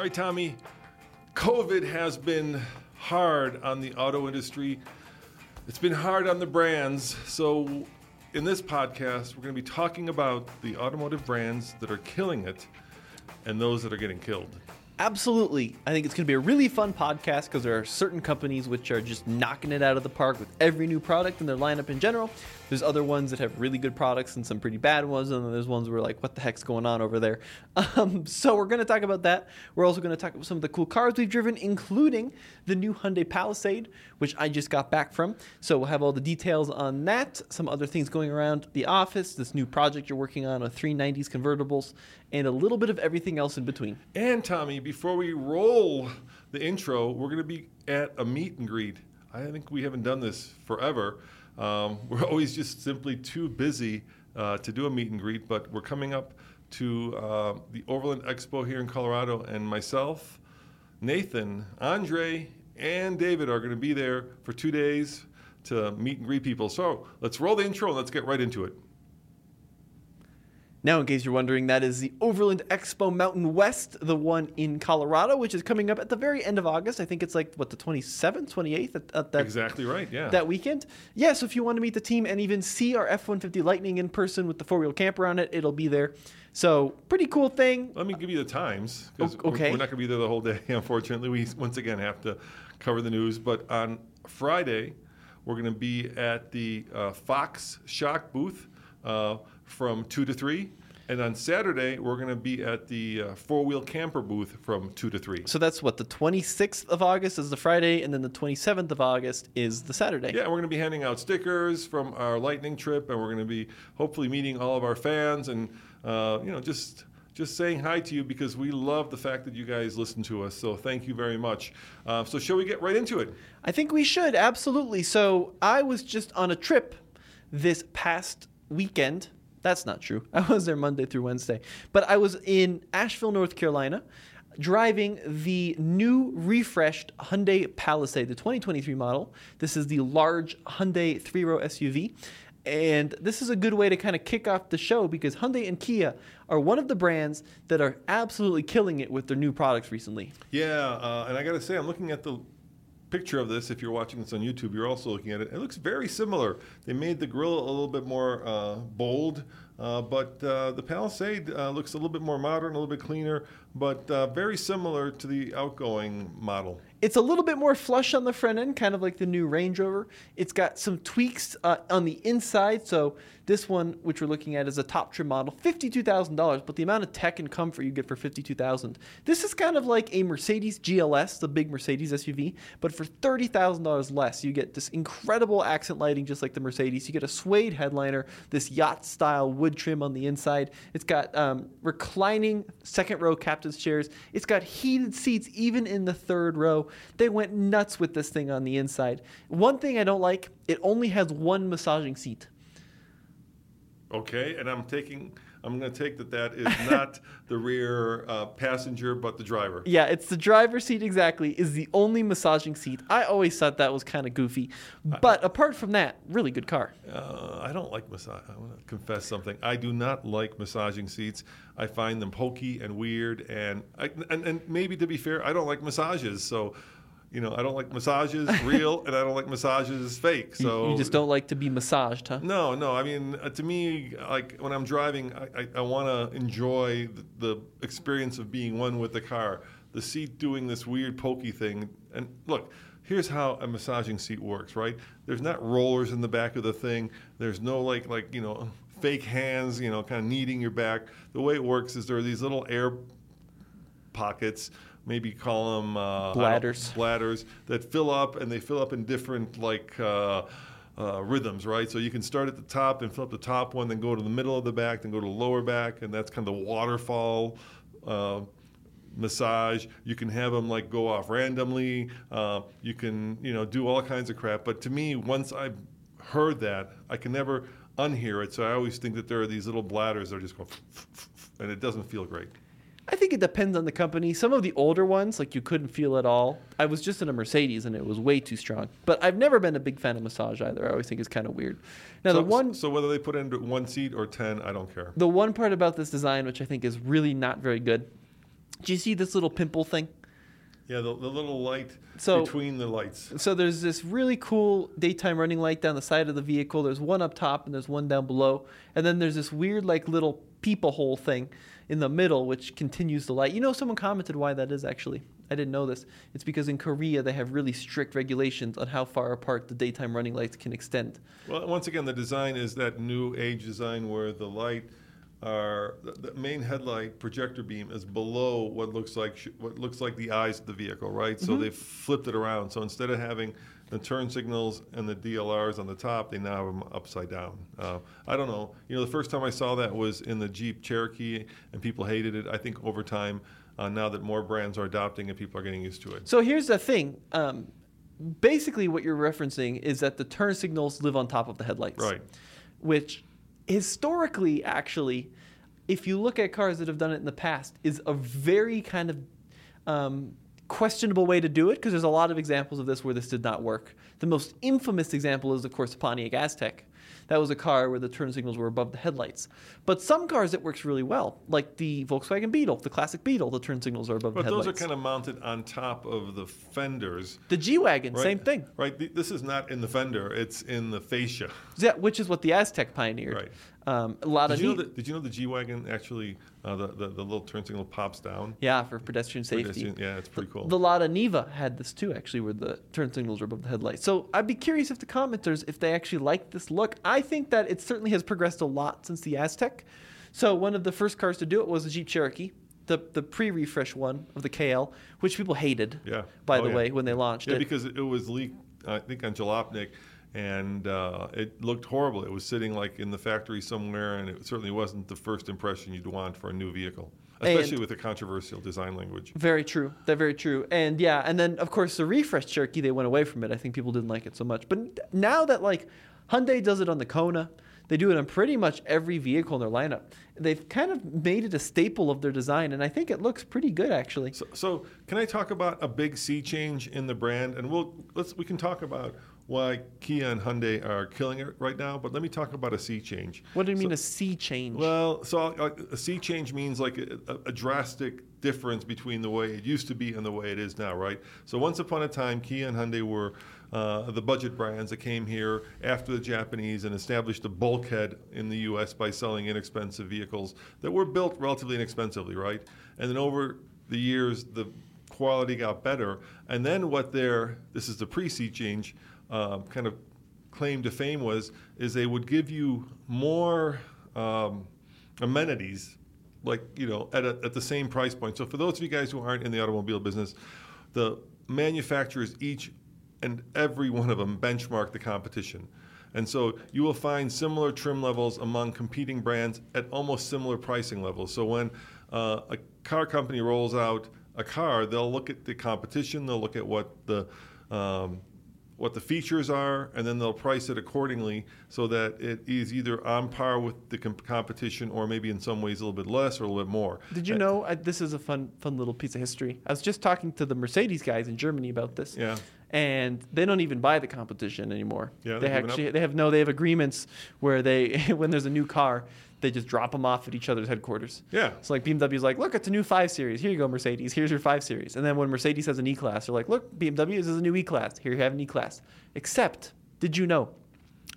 All right, Tommy. COVID has been hard on the auto industry. It's been hard on the brands. So, in this podcast, we're going to be talking about the automotive brands that are killing it and those that are getting killed. Absolutely. I think it's going to be a really fun podcast because there are certain companies which are just knocking it out of the park with every new product in their lineup in general. There's other ones that have really good products and some pretty bad ones, and then there's ones where like, what the heck's going on over there? Um, so we're going to talk about that. We're also going to talk about some of the cool cars we've driven, including the new Hyundai Palisade, which I just got back from. So we'll have all the details on that, some other things going around the office, this new project you're working on with 390s convertibles, and a little bit of everything else in between. And Tommy, before we roll the intro, we're going to be at a meet and greet. I think we haven't done this forever. Um, we're always just simply too busy uh, to do a meet and greet, but we're coming up to uh, the Overland Expo here in Colorado, and myself, Nathan, Andre, and David are going to be there for two days to meet and greet people. So let's roll the intro and let's get right into it. Now, in case you're wondering, that is the Overland Expo Mountain West, the one in Colorado, which is coming up at the very end of August. I think it's like, what, the 27th, 28th? At, at that, Exactly right, yeah. That weekend. Yeah, so if you want to meet the team and even see our F 150 Lightning in person with the four wheel camper on it, it'll be there. So, pretty cool thing. Let me give you the times okay. we're not going to be there the whole day. Unfortunately, we once again have to cover the news. But on Friday, we're going to be at the uh, Fox Shock booth uh, from two to three, and on Saturday we're going to be at the uh, four wheel camper booth from two to three. So that's what, the 26th of August is the Friday, and then the 27th of August is the Saturday. Yeah, we're going to be handing out stickers from our lightning trip, and we're going to be hopefully meeting all of our fans and uh, you know just just saying hi to you because we love the fact that you guys listen to us. So thank you very much. Uh, so shall we get right into it? I think we should, absolutely. So I was just on a trip this past weekend. That's not true. I was there Monday through Wednesday. But I was in Asheville, North Carolina, driving the new refreshed Hyundai Palisade, the 2023 model. This is the large Hyundai three row SUV. And this is a good way to kind of kick off the show because Hyundai and Kia are one of the brands that are absolutely killing it with their new products recently. Yeah, uh, and I got to say, I'm looking at the picture of this. If you're watching this on YouTube, you're also looking at it. It looks very similar. They made the grill a little bit more uh, bold, uh, but uh, the Palisade uh, looks a little bit more modern, a little bit cleaner, but uh, very similar to the outgoing model. It's a little bit more flush on the front end, kind of like the new Range Rover. It's got some tweaks uh, on the inside. So this one, which we're looking at, is a top trim model, fifty-two thousand dollars. But the amount of tech and comfort you get for fifty-two thousand, this is kind of like a Mercedes GLS, the big Mercedes SUV, but for thirty thousand dollars less, you get this incredible accent lighting, just like the Mercedes. You get a suede headliner, this yacht-style wood trim on the inside. It's got um, reclining second row captain's chairs. It's got heated seats even in the third row. They went nuts with this thing on the inside. One thing I don't like, it only has one massaging seat. Okay, and I'm taking, I'm going to take that that is not the rear uh, passenger, but the driver. Yeah, it's the driver's seat exactly, is the only massaging seat. I always thought that was kind of goofy. But apart from that, really good car. Uh, I don't like massage. I want to confess something. I do not like massaging seats. I find them pokey and weird, and I, and, and maybe to be fair, I don't like massages. So, you know, I don't like massages real, and I don't like massages fake. You- So you, just don't like to be massaged, huh? no, no. I mean, uh, to me, like when I'm driving, I, I, I want to enjoy the, the experience of being one with the car. The seat doing this weird pokey thing. And look, here's how a massaging seat works, right? There's not rollers in the back of the thing. There's no like like you know fake hands, you know, kind of kneading your back. The way it works is there are these little air pockets. Maybe call them uh, Bladders. bladders that fill up and they fill up in different like uh, uh, rhythms, right? So you can start at the top and fill up the top one, then go to the middle of the back, then go to the lower back, and that's kind of the waterfall. Uh, massage you can have them like go off randomly uh, you can you know do all kinds of crap but to me once i've heard that i can never unhear it so i always think that there are these little bladders that are just going and it doesn't feel great I think it depends on the company. Some of the older ones, like you couldn't feel at all. I was just in a Mercedes and it was way too strong. But I've never been a big fan of massage either. I always think it's kind of weird. Now so, the one so whether they put in one seat or 10 i don't care the one part about this design which I think is really not very good. Do you see this little pimple thing? Yeah, the, the little light So- between the lights. So there's this really cool daytime running light down the side of the vehicle. There's one up top and there's one down below. And then there's this weird like little peephole hole thing in the middle which continues the light. You know someone commented why that is actually. I didn't know this. It's because in Korea they have really strict regulations on how far apart the daytime running lights can extend. Well, once again, the design is that new age design where the light are the, the main headlight projector beam is below what looks like sh- what looks like the eyes of the vehicle, right? So they've flipped it around. So instead of having the turn signals and the DLRs on the top, they now have them upside down. Uh, I don't know. You know, the first time I saw that was in the Jeep Cherokee, and people hated it. I think over time, uh, now that more brands are adopting it, people are getting used to it. So here's the thing. Um, basically, what you're referencing is that the turn signals live on top of the headlights. Right. Which, historically, actually, if you look at cars that have done it in the past, is a very kind of um, questionable way to do it because there's a lot of examples of this where this did not work. The most infamous example is, of course, the Pontiac Aztek. That was a car where the turn signals were above the headlights. But some cars it works really well, like the Volkswagen Beetle, the classic Beetle, the turn signals are above But the those headlights. are kind of mounted on top of the fenders. the G Wagon, Right? same thing. Right. This is not in the fender; it's in the fascia. Yeah, which is what the Aztek pioneered. Right. Um, a lot Did of you, know that, did you know the G wagon actually uh, the, the the little turn signal pops down? yeah, for pedestrian safety. Pedestrian- Yeah, it's pretty cool. The Lada Niva had this too, actually, where the turn signals are above the headlights. So I'd be curious if the commenters, if they actually like this look. I think that it certainly has progressed a lot since the Aztek. So one of the first cars to do it was the Jeep Cherokee, the the pre-refresh one of the KL, which people hated. Yeah. By Oh, the yeah. way, when they launched yeah, it. because it was leaked, I think, on Jalopnik, and uh, it looked horrible. It was sitting like in the factory somewhere, and it certainly wasn't the first impression you'd want for a new vehicle, especially And- with a controversial design language. Very true. They're very true. And yeah, and then of course the refresh Cherokee, they went away from it. I think people didn't like it so much. But now that like Hyundai does it on the Kona, they do it on pretty much every vehicle in their lineup. They've kind of made it a staple of their design, and I think it looks pretty good actually. So, so can I talk about a big sea change in the brand? And we'll let's we can talk about why Kia and Hyundai are killing it right now. But let me talk about a sea change. What do you So- mean a sea change? Well, so uh, a sea change means like a, a, a drastic difference between the way it used to be and the way it is now, right? So once upon a time, Kia and Hyundai were uh, the budget brands that came here after the Japanese and established a bulkhead in the U.S. by selling inexpensive vehicles that were built relatively inexpensively, right? And then over the years, the quality got better. And then what their this is the pre-sea change um, kind of claim to fame was is they would give you more um, amenities like you know at, a, at the same price point. So for those of you guys who aren't in the automobile business the manufacturers each and every one of them benchmark the competition. And so you will find similar trim levels among competing brands at almost similar pricing levels. So when uh, a car company rolls out a car they'll look at the competition they'll look at what the um, what the features are, and then they'll price it accordingly so that it is either on par with the com- competition or maybe in some ways a little bit less or a little bit more. Did you Uh, know I, this is a fun, fun little piece of history? I was just talking to the Mercedes guys in Germany about this. Yeah. and they don't even buy the competition anymore. Yeah, they actually up? they have no they have agreements where they when there's a new car they just drop them off at each other's headquarters. Yeah. So like BMW's like, look, it's a new five series. Here you go, Mercedes. Here's your five series. And then when Mercedes has an E class, they're like, look, BMW this is a new E class. Here you have an E class. Except, did you know,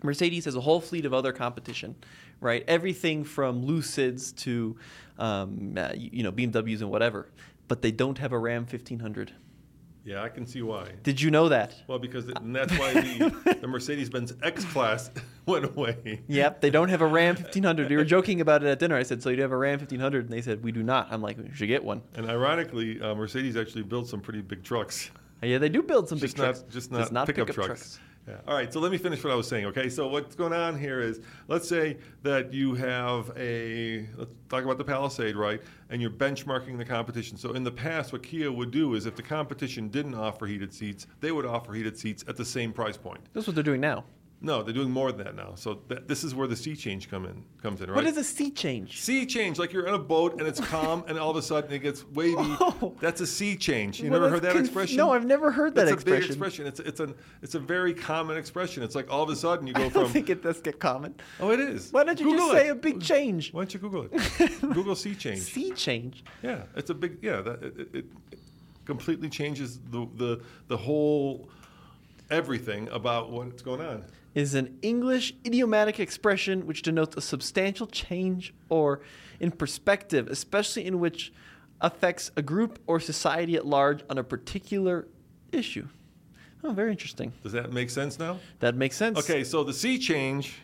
Mercedes has a whole fleet of other competition, right? Everything from Lucids to, um, uh, you you know, BMWs and whatever. But they don't have a Ram 1500. Yeah, I can see why. Did you know that? Well, because it, and that's why the, the Mercedes-Benz X-Class went away. Yep, they don't have a Ram 1500. We were joking about it at dinner. I said, "So you do have a Ram 1500?" And they said, "We do not." I'm like, "You should get one." And ironically, uh, Mercedes actually built some pretty big trucks. Yeah, they do build some just big trucks, not just not, pickup, trucks. Yeah. All right. So let me finish what I was saying. Okay. So what's going on here is, let's say that you have a let's talk about the Palisade, right? And you're benchmarking the competition. So in the past, what Kia would do is, if the competition didn't offer heated seats, they would offer heated seats at the same price point. That's what they're doing now. No, they're doing more than that now. So that, this is where the sea change come in comes in, right? What is a sea change? Sea change, like you're in a boat and it's calm, and all of a sudden it gets wavy. Oh. That's a sea change. You Well, never heard that conf- expression? no, I've never heard that expression. That's a big expression. It's it's a it's a very common expression. It's like all of a sudden you go I don't from. think it does get common. oh, it is. Why don't you Google just say a big change? Why don't you Google it? Google sea change. Sea change. Yeah, it's a big yeah. That it, it, it completely changes the the the whole everything about what's going on. Is an English idiomatic expression which denotes a substantial change or in perspective, especially in which affects a group or society at large on a particular issue. Oh, very interesting. Does that make sense now? That makes sense. Okay, so the sea change,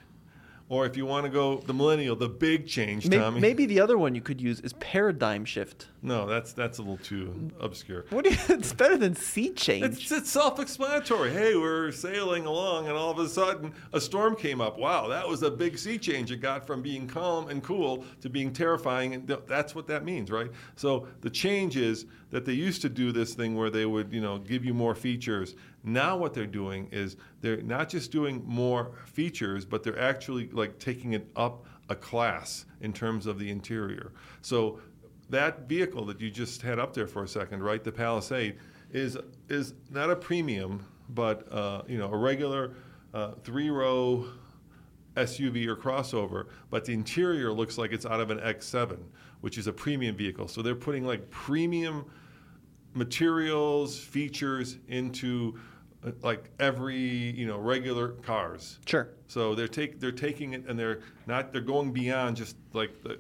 or if you want to go the millennial, the big change, May- Tommy. Maybe the other one you could use is paradigm shift. No, that's that's a little too obscure. What do you? It's better than sea change. It's, it's self-explanatory. Hey, we're sailing along, and all of a sudden, a storm came up. Wow, that was a big sea change. It got from being calm and cool to being terrifying, and th- that's what that means, right? So the change is that they used to do this thing where they would, you know, give you more features. Now what they're doing is they're not just doing more features, but they're actually like taking it up a class in terms of the interior. So that vehicle that you just had up there for a second, right, the Palisade, is is not a premium, but uh, you know a regular uh, three-row SUV or crossover. But the interior looks like it's out of an X7, which is a premium vehicle. So they're putting like premium materials, features into like every you know regular cars. sure. So they're take they're taking it and they're not they're going beyond just like the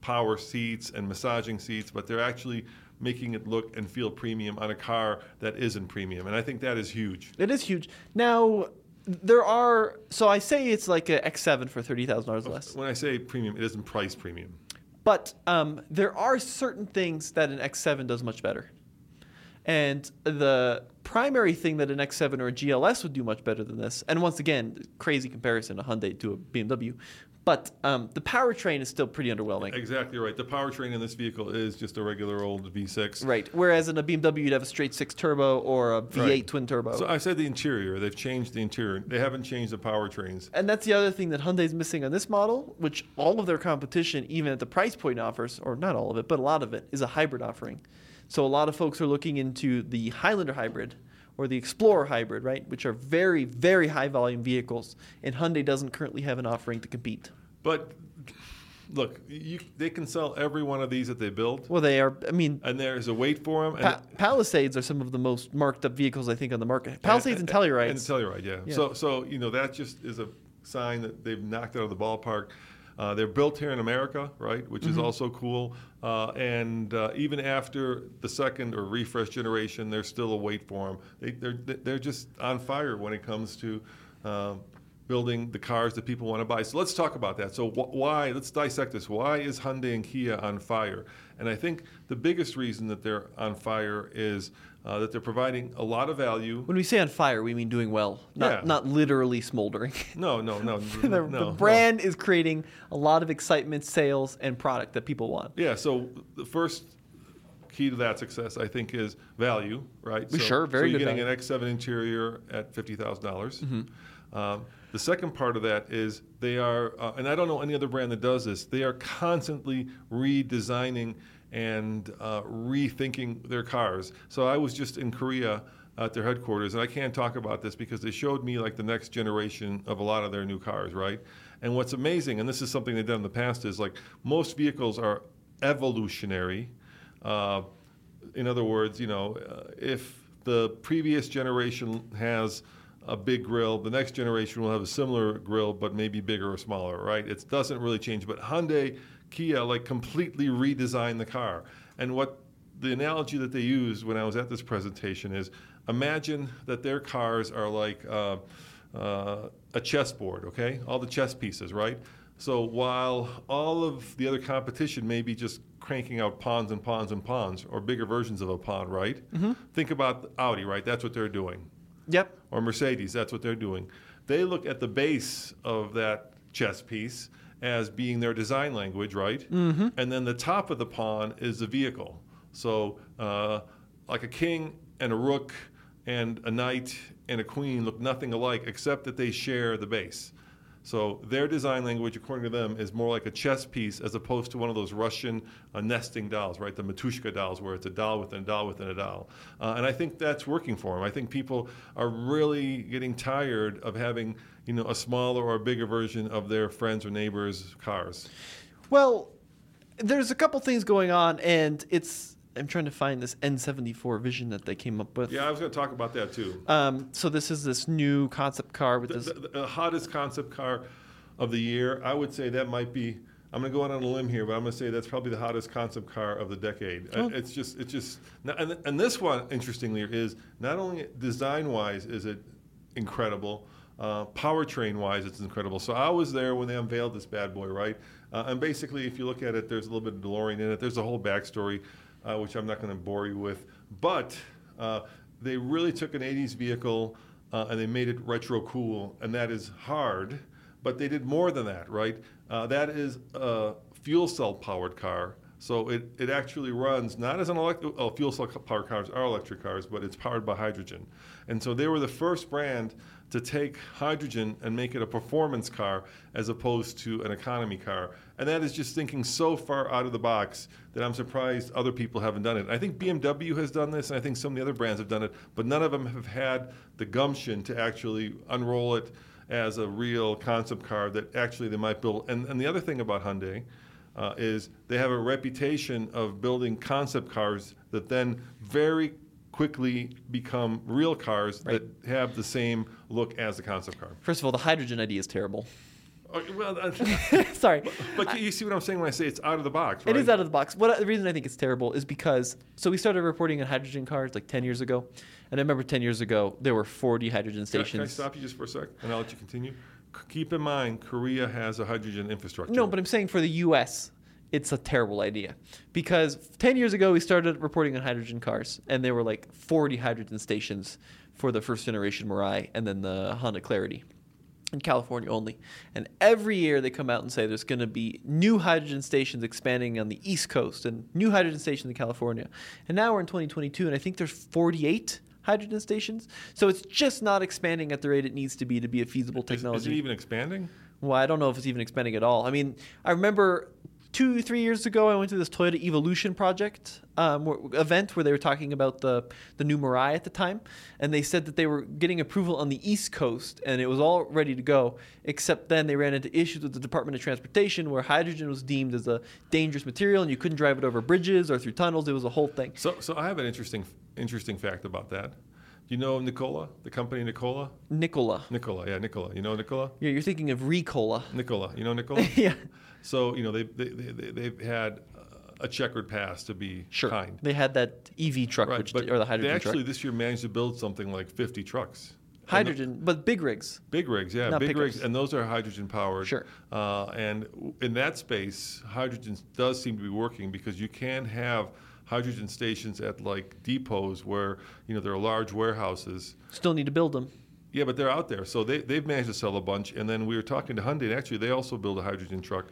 power seats and massaging seats, but they're actually making it look and feel premium on a car that isn't premium, and I think that is huge. It is huge. Now, there are. So I say it's like a X7 for thirty thousand dollars less. When I say premium, it isn't price premium. But um, there are certain things that an X7 does much better. And the primary thing that an X7 or a GLS would do much better than this, and once again, crazy comparison, a Hyundai to a BMW, but um, the powertrain is still pretty underwhelming. Exactly right. The powertrain in this vehicle is just a regular old V6. Right. Whereas in a BMW, you'd have a straight six turbo or a V8 Right. twin turbo. So I said the interior. They've changed the interior. They haven't changed the powertrains. And that's the other thing that Hyundai's missing on this model, which all of their competition, even at the price point offers, or not all of it, but a lot of it, is a hybrid offering. So a lot of folks are looking into the Highlander hybrid or the Explorer hybrid, right, which are very, very high volume vehicles, and Hyundai doesn't currently have an offering to compete. But look, you, they can sell every one of these that they build, Well, they are. I mean, and there's a wait for them. And pa- Palisades are some of the most marked up vehicles I think on the market. Palisades and, Tellurides. And Telluride, yeah. Yeah. So, so you know that just is a sign that they've knocked out of the ballpark. Uh, they're built here in America, right, which Mm-hmm. is also cool. Uh, and uh, even after the second or refresh generation, there's still a wait for them. They, they're they're just on fire when it comes to. Um, Building the cars that people want to buy. So let's talk about that. So wh- why? Let's dissect this. Why is Hyundai and Kia on fire? And I think the biggest reason that they're on fire is uh, that they're providing a lot of value. when we say on fire, we mean doing well, not Yeah. not literally smoldering. No, no, no, the, no, the no. brand is creating a lot of excitement, sales, and product that people want. Yeah. So the first key to that success, I think, is value. Right. So, Sure, very So you're getting an X7 interior at fifty thousand dollars. Mm-hmm. Um, the second part of that is they are, uh, and I don't know any other brand that does this. They are constantly redesigning and uh, rethinking their cars. So I was just in Korea at their headquarters, and I can't talk about this because they showed me like the next generation of a lot of their new cars, right? And what's amazing, and this is something they've done in the past, is like most vehicles are evolutionary. Uh, in other words, you know, uh, if the previous generation has a big grill, the next generation will have a similar grill, but maybe bigger or smaller, right? It doesn't really change. But Hyundai, Kia, like completely redesigned the car. And what the analogy that they used when I was at this presentation is imagine that their cars are like uh, uh, a chessboard, okay? All the chess pieces, right? So while all of the other competition may be just cranking out pawns and pawns and pawns, or bigger versions of a pawn, right? Mm-hmm. Think about Audi, right? That's what they're doing. Yep. Or Mercedes, that's what they're doing. They look at the base of that chess piece as being their design language, right? Mm-hmm. And then the top of the pawn is the vehicle. So, uh, like a king and a rook and a knight and a queen look nothing alike except that they share the base. So their design language, according to them, is more like a chess piece as opposed to one of those Russian uh, nesting dolls, right? The Matushka dolls, where it's a doll within a doll within a doll. Uh, and I think that's working for them. I think people are really getting tired of having, you know, a smaller or a bigger version of their friends or neighbors' cars. Well, there's a couple things going on, and it's I'm trying to find this N74 vision that they came up with. Yeah, I was going to talk about that too. Um, so this is this new concept car with The, this. the, the hottest concept car of the year. I would say that might be. I'm going to go out on a limb here, but I'm going to say that's probably the hottest concept car of the decade. Oh. Uh, It's just, it's just, and, and this one, interestingly, is not only design-wise is it incredible, uh, powertrain-wise it's incredible. So I was there when they unveiled this bad boy, right? Uh, and basically, if you look at it, there's a little bit of DeLorean in it. There's a whole backstory, uh, which I'm not going to bore you with. But uh, they really took an 80s vehicle uh, and they made it retro cool, and that is hard. But they did more than that, right? Uh, that is a fuel cell powered car. So it, it actually runs not as an electric, oh, fuel cell powered cars are electric cars, but it's powered by hydrogen. And so they were the first brand to take hydrogen and make it a performance car as opposed to an economy car. And that is just thinking so far out of the box that I'm surprised other people haven't done it. I think BMW has done this, and I think some of the other brands have done it, but none of them have had the gumption to actually unroll it as a real concept car that actually they might build. And, and the other thing about Hyundai uh, is they have a reputation of building concept cars that then very quickly become real cars Right. that have the same look as the concept car. First of all, the hydrogen idea is terrible. Oh, well, Sorry. but you see what I'm saying when I say it's out of the box, right? It is out of the box. What the reason I think it's terrible is because so we started reporting on hydrogen cars like 10 years ago, and I remember 10 years ago there were 40 hydrogen Can I- stations. Can I stop you just for a sec, and I'll let you continue? Keep in mind, Korea has a hydrogen infrastructure. No, but I'm saying for the U.S., it's a terrible idea because 10 years ago we started reporting on hydrogen cars, and there were like 40 hydrogen stations for the first generation Mirai and then the Honda Clarity in California only. And every year they come out and say there's going to be new hydrogen stations expanding on the East Coast and new hydrogen stations in California. And now we're in 2022, and I think there's 48 hydrogen stations. So it's just not expanding at the rate it needs to be to be a feasible technology. Is, it even expanding? Well, I don't know if it's even expanding at all. I mean, I remember two, three years ago, I went to this Toyota Evolution project um, event where they were talking about the the new Mirai at the time, and they said that they were getting approval on the East Coast and it was all ready to go. Except then they ran into issues with the Department of Transportation where hydrogen was deemed as a dangerous material and you couldn't drive it over bridges or through tunnels. It was a whole thing. So, so I have an interesting, interesting fact about that. Do you know Nikola, the company Nikola? Nikola. Nikola, yeah, Nikola. You know Nikola? Yeah, you're thinking of Ricola. Nikola, you know Nikola? yeah, So you know they, they, they they've had a checkered past to be sure. kind. They had that EV truck, Right, which or the hydrogen truck. they actually truck. this year managed to build something like 50 trucks. And the- Hydrogen, but big rigs. Big rigs, yeah, Not big rigs, and those are hydrogen powered. Sure. Uh, and in that space, hydrogen does seem to be working because you can have hydrogen stations at like depots where you know there are large warehouses. Still need to build them. Yeah, but they're out there, so they they've managed to sell a bunch. And then we were talking to Hyundai, and actually they also build a hydrogen truck,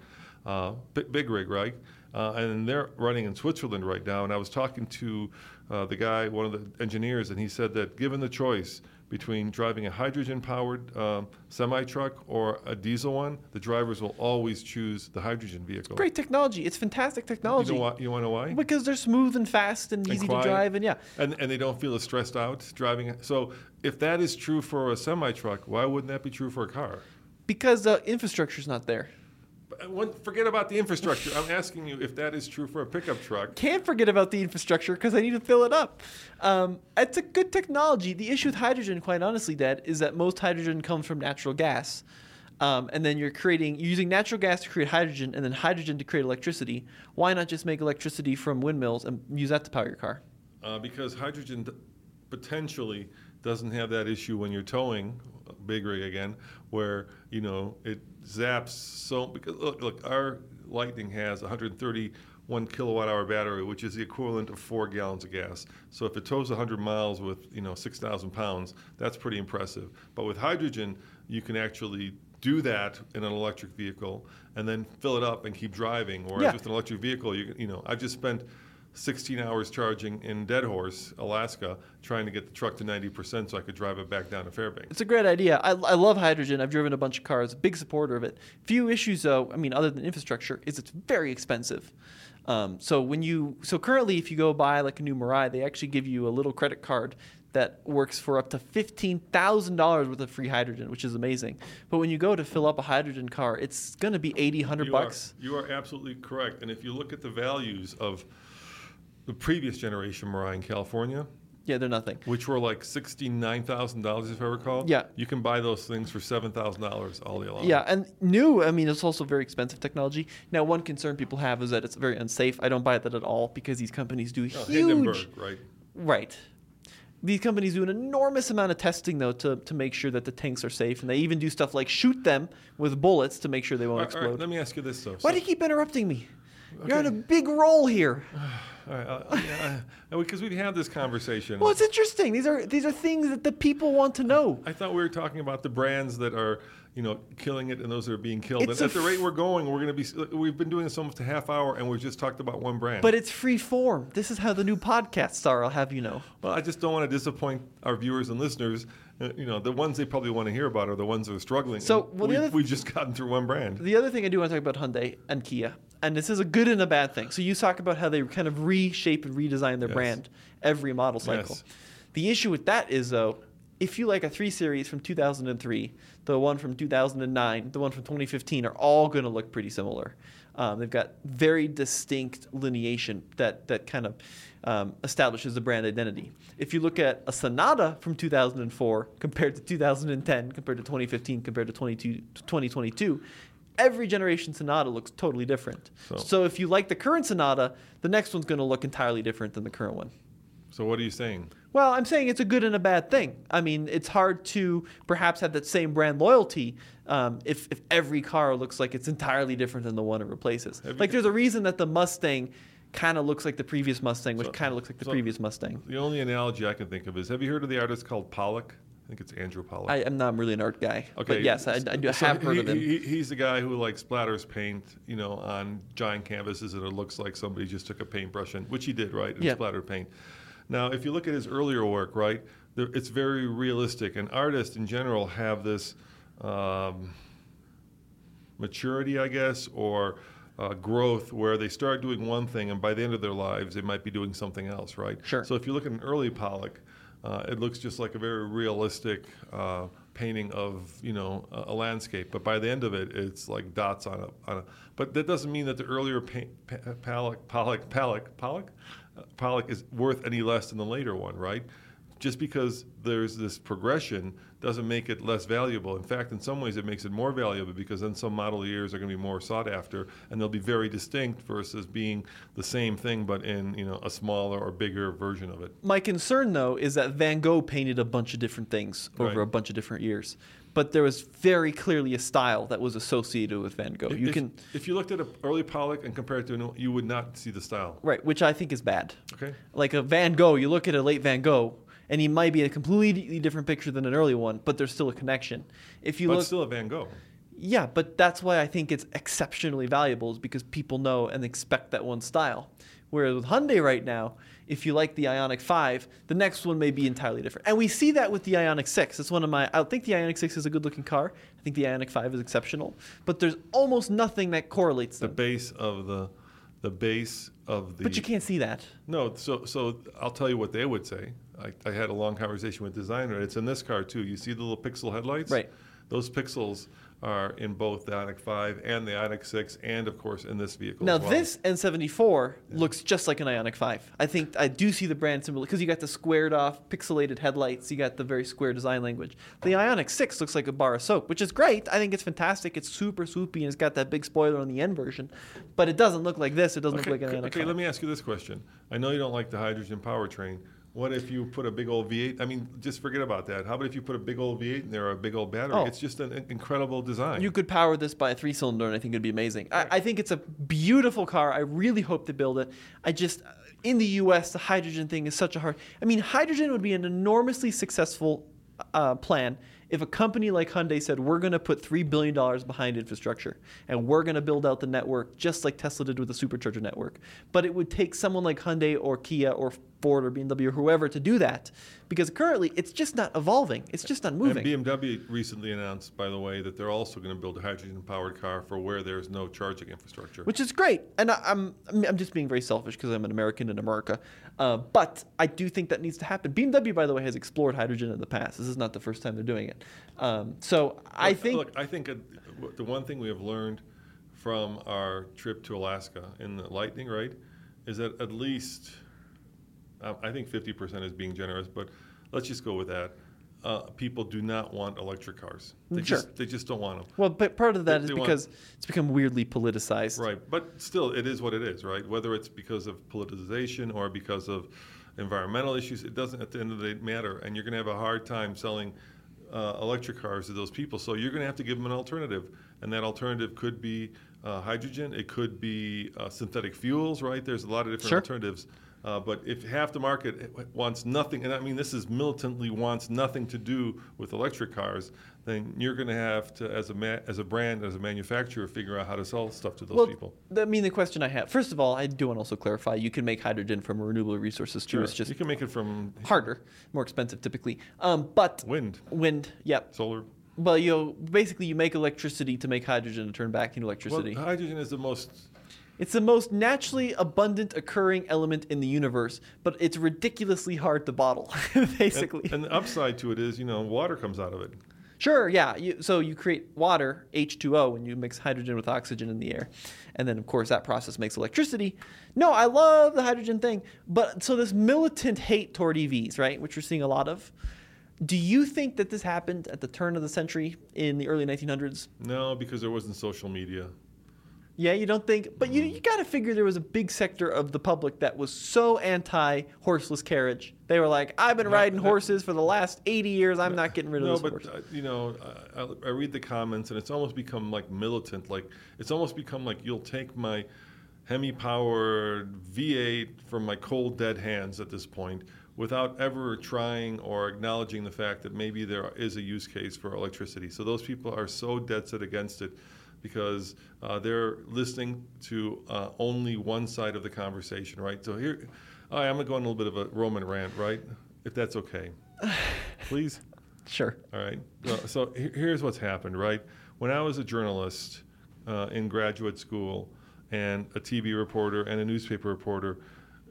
uh, big, big rig, right? Uh, and they're running in Switzerland right now. And I was talking to uh, the guy, one of the engineers, and he said that given the choice between driving a hydrogen-powered um, semi-truck or a diesel one, the drivers will always choose the hydrogen vehicle. Great technology. It's fantastic You technology. know why? You want to know why? Because they're smooth and fast and, And easy quiet. to drive, and yeah, And, and they don't feel as stressed out driving. it. So if that is true for a semi truck, why wouldn't that be true for a car? because the infrastructure's not there. Want- Forget about the infrastructure. I'm asking you if that is true for a pickup truck. Can't forget about the infrastructure because I need to fill it up. Um, it's a good technology. The issue with hydrogen, quite honestly, Dad, is that most hydrogen comes from natural gas. Um, and then you're creating, you're using natural gas to create hydrogen and then hydrogen to create electricity. Why not just make electricity from windmills and use that to power your car? Uh, because hydrogen d- potentially doesn't have that issue when you're towing big rig again, where you know it zaps so. Because look, look, our Lightning has 131 kilowatt hour battery, which is the equivalent of four gallons of gas. So if it tows 100 miles with you know 6,000 pounds, that's pretty impressive. But with hydrogen, you can actually do that in an electric vehicle and then fill it up and keep driving. Or Yeah. with an electric vehicle, you you know, I've just spent 16 hours charging in Deadhorse, Alaska, trying to get the truck to 90% so I could drive it back down to Fairbanks. It's a great idea. I, I love hydrogen. I've driven a bunch of cars. Big supporter of it. Few issues though. I mean, other than infrastructure, is it's very expensive. Um, so when you so currently, if you go buy like a new Mirai, they actually give you a little credit card that works for up to fifteen thousand dollars worth of free hydrogen, which is amazing. But when you go to fill up a hydrogen car, it's going to be 80, 100 bucks. Are, you are absolutely correct. And if you look at the values of the previous generation Mirai in California, Yeah, they're nothing. which were like $69,000 if I recall, Yeah. you can buy those things for $7,000 all day long. Yeah, and new, I mean, it's also very expensive technology. Now, one concern people have is that it's very unsafe. I don't buy that at all because these companies do Oh, huge. Right? Right. These companies do an enormous amount of testing, though, to, to make sure that the tanks are safe. And they even do stuff like shoot them with bullets to make sure they won't All right, all right, explode. let me ask you this, though. Why So- do you keep interrupting me? You're on a big roll here. all right, uh, yeah, uh, because we've had this conversation. Well, it's interesting. These are these are things that the people want to know. I thought we were talking about the brands that are, you know, killing it and those that are being killed. It's and at the rate we're going, we're going to be. We've been doing this almost a half hour, and we've just talked about one brand. But it's free form. This is how the new podcasts are. I'll have you know. well, I just don't want to disappoint our viewers and listeners. Uh, you know, the ones they probably want to hear about are the ones that are struggling. So, well, we, other- we've just gotten through one brand. The other thing I do want to talk about Hyundai and Kia, and this is a good and a bad thing. So you talk about how they kind of reshape and redesign their Yes. brand every model cycle. Yes. The issue with that is though, if you like a 3 Series from 2003, the one from 2009, the one from 2015 are all going to look pretty similar. Um, they've got very distinct lineation that that kind of um, establishes the brand identity. If you look at a Sonata from 2004 compared to 2010, compared to 2015, compared to 2022, every generation Sonata looks totally different. So- so if you like the current Sonata, the next one's going to look entirely different than the current one. So what are you saying? Well, I'm saying it's a good and a bad thing. I mean, it's hard to perhaps have that same brand loyalty um, if, if every car looks like it's entirely different than the one it replaces. Have Like, there's a reason that the Mustang kind of looks like the previous Mustang, which So- kind of looks like the so- previous Mustang. The only analogy I can think of is: Have you heard of the artist called Pollock? I think it's Andrew Pollock. I am not really an art guy, Okay. but yes, I, I do so have heard he, of him. he- he's the guy who like splatters paint, you know, on giant canvases, and it looks like somebody just took a paintbrush and which he did, right, and Yeah. splattered paint. Now, if you look at his earlier work, right, it's very realistic, and artists in general have this um, maturity, I guess, or uh, growth where they start doing one thing, and by the end of their lives, they might be doing something else, right? Sure. So if you look at an early Pollock, uh, it looks just like a very realistic uh, painting of you know a, a landscape. But by the end of it, it's like dots on a. On a but that doesn't mean that the earlier pa- pa- Pollock Pollock Pollock Pollock uh, Pollock is worth any less than the later one, right? Just because there's this progression doesn't make it less valuable. In fact, in some ways, it makes it more valuable because then some model years are going to be more sought after, and they'll be very distinct versus being the same thing but in you know a smaller or bigger version of it. My concern, though, is that Van Gogh painted a bunch of different things over Right. a bunch of different years, but there was very clearly a style that was associated with Van Gogh. You if, can if you looked at an early Pollock and compared it to a new, you would not see the style. right, which I think is bad. Okay. Like a Van Gogh, you look at a late Van Gogh, and he might be a completely different picture than an early one, but there's still a connection. If you But look, still a Van Gogh. Yeah, but that's why I think it's exceptionally valuable is because people know and expect that one style. Whereas with Hyundai right now, if you like the Ioniq 5, the next one may be entirely different. And we see that with the Ioniq 6. It's one of my I think the Ioniq 6 is a good looking car. I think the Ioniq 5 is exceptional, but there's almost nothing that correlates The base of the, the base of the. But you can't see that. No, so so I'll tell you what they would say. I, I had a long conversation with designer. It's in this car too. You see the little pixel headlights? Right. Those pixels are in both the Ioniq 5 and the Ioniq 6, and of course in this vehicle. Now well. this N74 looks just like an Ioniq 5. I think I do see the brand symbol because you got the squared off, pixelated headlights. You got the very square design language. The Ioniq 6 looks like a bar of soap, which is great. I think it's fantastic. It's super swoopy and it's got that big spoiler on the N version, but it doesn't look like this. It doesn't Okay, look like an Ionic okay 5. let me ask you this question. I know you don't like the hydrogen powertrain. What if you put a big old V8? I mean, just forget about that. How about if you put a big old V8 in there or a big old battery? Oh. It's just an incredible design. You could power this by a three cylinder, and I think it'd be amazing. I, I think it's a beautiful car. I really hope to build it. I just, in the US, the hydrogen thing is such a hard. I mean, hydrogen would be an enormously successful uh, plan if a company like Hyundai said, we're going to put $3 billion behind infrastructure and we're going to build out the network just like Tesla did with the supercharger network. But it would take someone like Hyundai or Kia or Ford or BMW or whoever to do that because currently it's just not evolving. It's just not moving. And BMW recently announced, by the way, that they're also going to build a hydrogen-powered car for where there's no charging infrastructure. which is great. And I, I'm I'm I'm just being very selfish because I'm an American in America. Uh, but I do think that needs to happen. BMW, by the way, has explored hydrogen in the past. This is not the first time they're doing it. Um, so I think Look, I think uh, the one thing we have learned from our trip to Alaska in the Lightning, right, is that at least, I think 50% is being generous, but let's just go with that. Uh, people do not want electric cars. They Sure. Just, they just don't want them. well, but part of that They- is they want- because it's become weirdly politicized. Right, but still, it is what it is, right? Whether it's because of politicization or because of environmental issues, it doesn't at the end of the day matter. And you're going to have a hard time selling uh, electric cars to those people. So you're going to have to give them an alternative, and that alternative could be uh, hydrogen. It could be uh, synthetic fuels, right? There's a lot of different Sure. alternatives. Uh, but if half the market wants nothing, and I mean this is militantly wants nothing to do with electric cars, then you're going to have to, as a ma- as a brand, as a manufacturer, figure out how to sell stuff to those Well, people. I mean, the question I have, first of all, I do want to also clarify, you can make hydrogen from renewable resources too. Sure, It's just you can make it from harder, more expensive typically. Um, but wind, wind, yep. solar. Well, you know, basically you make electricity to make hydrogen and turn back into Well, electricity. hydrogen is the most. It's the most naturally abundant occurring element in the universe, but it's ridiculously hard to bottle, basically. And, and the upside to it is, you know, water comes out of it. sure, yeah. You, so you create water, H2O, when you mix hydrogen with oxygen in the air. And then, of course, that process makes electricity. No, I love the hydrogen thing. But so this militant hate toward EVs, right, which we're seeing a lot of. Do you think that this happened at the turn of the century in the early 1900s? No, because there wasn't social media. Yeah, you don't think, but you you got to figure there was a big sector of the public that was so anti horseless carriage. They were like, "I've been riding no. horses for the last 80 years. I'm not getting rid of No, this but horse." uh, you know, I, I- I read the comments, and it's almost become like militant. Like it's almost become like you'll take my Hemi-powered V8 from my cold dead hands at this point, without ever trying or acknowledging the fact that maybe there is a use case for electricity. So those people are so dead set against it because uh, they're listening to uh, only one side of the conversation, right? So here, right, I'm gonna go on a little bit of a Roman rant, right? If that's okay, please. Sure. All right. So, so here's what's happened, right? When I was a journalist uh, in graduate school and a TV reporter and a newspaper reporter,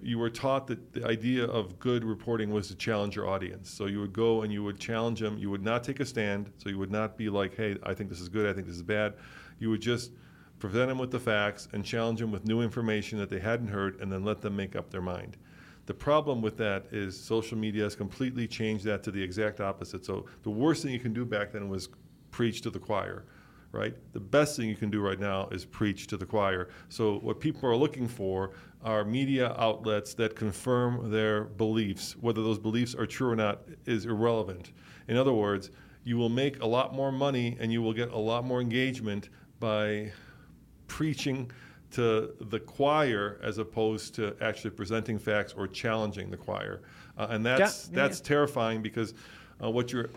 you were taught that the idea of good reporting was to challenge your audience. So you would go and you would challenge them. You would not take a stand. So you would not be like, hey, I think this is good. I think this is bad. You would just present them with the facts and challenge them with new information that they hadn't heard and then let them make up their mind. The problem with that is social media has completely changed that to the exact opposite. So the worst thing you can do back then was preach to the choir, right? The best thing you can do right now is preach to the choir. So what people are looking for are media outlets that confirm their beliefs. Whether those beliefs are true or not is irrelevant. In other words, you will make a lot more money and you will get a lot more engagement by preaching to the choir as opposed to actually presenting facts or challenging the choir. Uh, and that's Yeah, yeah, that's terrifying because uh, what you're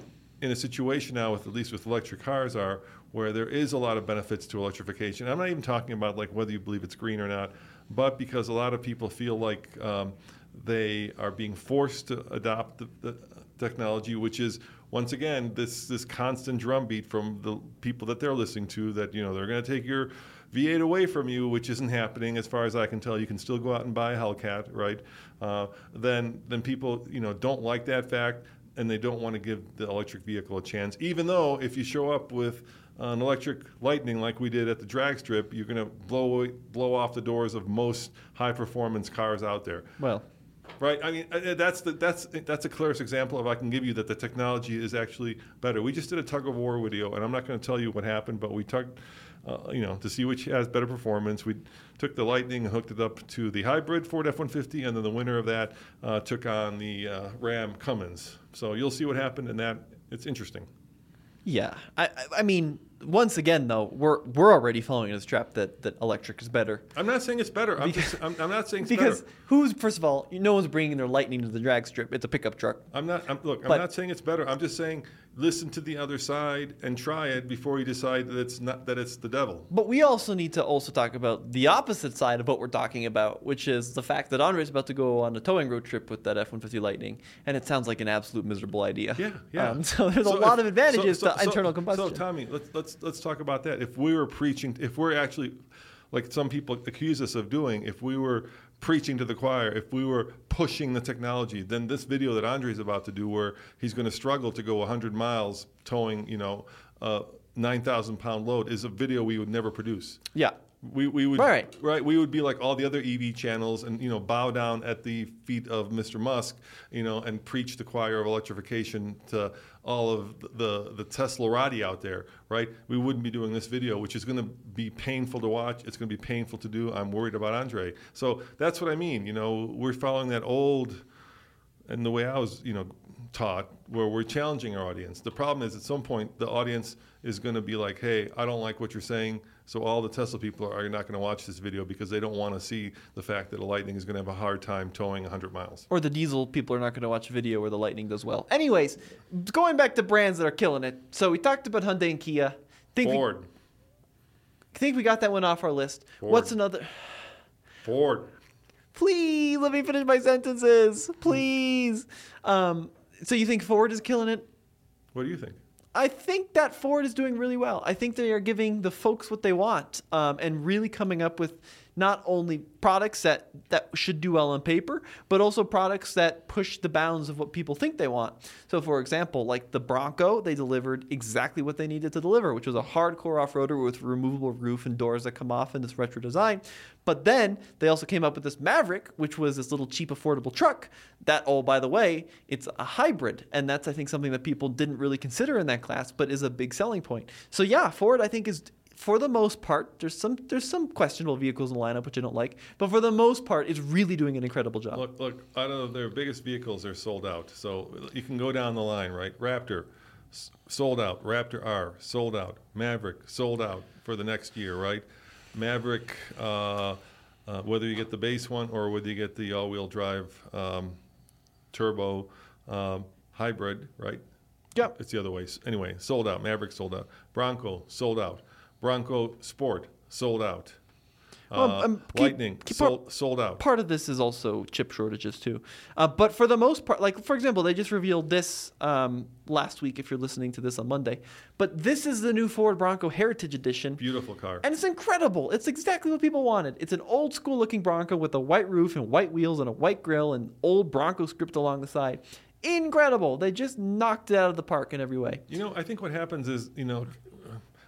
in a situation now with at least with electric cars are where there is a lot of benefits to electrification. I'm not even talking about like whether you believe it's green or not, but because a lot of people feel like um, they are being forced to adopt the, the technology, which is once again this this constant drumbeat from the people that they're listening to that you know they're going to take your V8 away from you, which isn't happening as far as I can tell. You can still go out and buy a Hellcat, right? Uh, then then people you know don't like that fact and they don't want to give the electric vehicle a chance, even though if you show up with an electric lightning like we did at the drag strip, you're going to blow blow off the doors of most high performance cars out there. Well, Right. I mean, uh, uh, that's the, that's that's a clearest example of I can give you that the technology is actually better. We just did a tug of war video, and I'm not going to tell you what happened, but we tugged, uh, you know, to see which has better performance. We took the Lightning hooked it up to the hybrid Ford F-150, and then the winner of that uh, took on the uh, Ram Cummins. So you'll see what happened, and that it's interesting. Yeah, I, I mean, once again, though, we're we're already following this trap that, that electric is better. I'm not saying it's better. I'm just I'm, I'm not saying it's because better. who's first of all, no one's bringing their lightning to the drag strip. It's a pickup truck. I'm not. I'm, look, I'm But- not saying it's better. I'm just saying listen to the other side and try it before you decide that it's not that it's the devil. But we also need to also talk about the opposite side of what we're talking about, which is the fact that Andre's about to go on a towing road trip with that F-150 Lightning, and it sounds like an absolute miserable idea. Yeah, yeah. Um, so there's So a lot if- of advantages so- so- to internal combustion. So Tommy, let's let's let's talk about that. If we were preaching, if we're actually, like some people accuse us of doing, if we were preaching to the choir, if we were pushing the technology, then this video that Andre's about to do, where he's going to struggle to go 100 miles towing, you know, a 9,000 pound load, is a video we would never produce. yeah. We, we would Right. right we would be like all the other EV channels and you know bow down at the feet of Mr. Musk you know and preach the choir of electrification to all of the the Teslarati out there right? We wouldn't be doing this video which is going to be painful to watch. It's going to be painful to do. I'm worried about Andre. So that's what I mean you know we're following that old and the way I was, you know, taught, where we're challenging our audience. The problem is, at some point, the audience is going to be like, "Hey, I don't like what you're saying," so all the Tesla people are not going to watch this video because they don't want to see the fact that a Lightning is going to have a hard time towing 100 miles. Or the diesel people are not going to watch a video where the Lightning does well. Anyways, going back to brands that are killing it. So we talked about Hyundai and Kia. Think we, Ford, think we got that one off our list. Ford. What's another? Ford. Please let me finish my sentences. Please. Um, so you think Ford is killing it? What do you think? I think that Ford is doing really well. I think they are giving the folks what they want um, and really coming up with not only products that, that should do well on paper, but also products that push the bounds of what people think they want. So, for example, like the Bronco, they delivered exactly what they needed to deliver, which was a hardcore off roader with removable roof and doors that come off in this retro design. But then they also came up with this Maverick, which was this little cheap, affordable truck. That, oh, by the way, it's a hybrid. And that's, I think, something that people didn't really consider in that class, but is a big selling point. So, yeah, Ford, I think, is for the most part, there's some there's some questionable vehicles in the lineup which I don't like, but for the most part, it's really doing an incredible job. Look, look, out of their biggest vehicles, they're sold out. So you can go down the line, right? Raptor, sold out. Raptor R, sold out. Maverick, sold out for the next year, right? Maverick, uh, uh, whether you get the base one or whether you get the all-wheel drive um, turbo um, hybrid, right? Yep. It's the other way. Anyway, sold out. Maverick sold out. Bronco sold out. Bronco Sport sold out. Well, Uh, um, keep- Lightning keep sold, sold out. Part of this is also chip shortages too, uh, but for the most part, like for example, they just revealed this um, last week. If you're listening to this on Monday, but this is the new Ford Bronco Heritage Edition. Beautiful car. And it's incredible. It's exactly what people wanted. It's an old school looking Bronco with a white roof and white wheels and a white grill and old Bronco script along the side. Incredible. They just knocked it out of the park in every way. You know, I think what happens is, you know,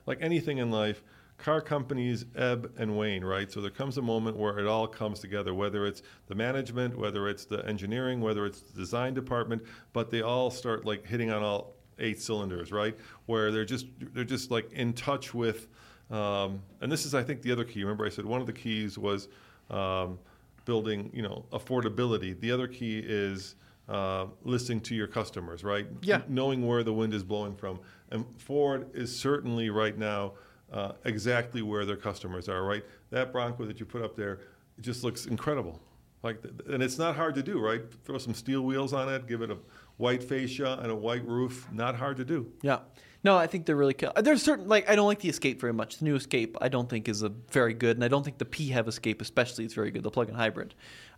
like anything in life, car companies ebb and wane, right? So there comes a moment where it all comes together, whether it's the management, whether it's the engineering, whether it's the design department, but they all start like hitting on all eight cylinders, right? Where they're just they're just like in touch with, um, and this is I think the other key. Remember, I said one of the keys was um, building, you know, affordability. The other key is uh, listening to your customers, right? Yeah. knowing where the wind is blowing from. And Ford is certainly right now uh, exactly where their customers are, right? That Bronco that you put up there, it just looks incredible. Like, and it's not hard to do, right? Throw some steel wheels on it, give it a white fascia and a white roof. Not hard to do. Yeah. No, I think they're really kill. There's certain like I don't like the Escape very much. The new Escape I don't think is a very good, and I don't think the PHEV Escape especially is very good. The plug-in hybrid.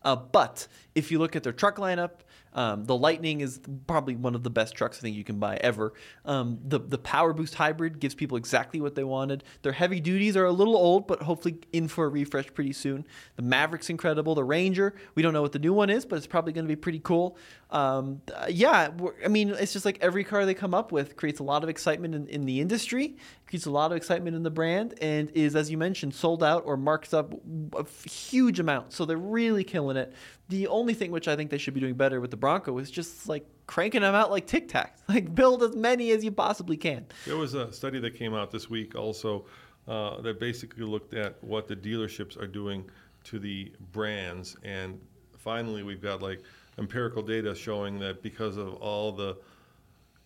Uh, but if you look at their truck lineup, um, the Lightning is probably one of the best trucks I think you can buy ever. Um, the the Power Boost hybrid gives people exactly what they wanted. Their heavy duties are a little old, but hopefully in for a refresh pretty soon. The Maverick's incredible. The Ranger, we don't know what the new one is, but it's probably going to be pretty cool. Um, uh, yeah, I mean, it's just like every car they come up with creates a lot of excitement in, in the industry, creates a lot of excitement in the brand, and is, as you mentioned, sold out or marked up a huge amount. So they're really killing it. The only thing which I think they should be doing better with the Bronco is just like cranking them out like Tic Tacs. Like build as many as you possibly can. There was a study that came out this week also uh, that basically looked at what the dealerships are doing to the brands. And finally, we've got like empirical data showing that because of all the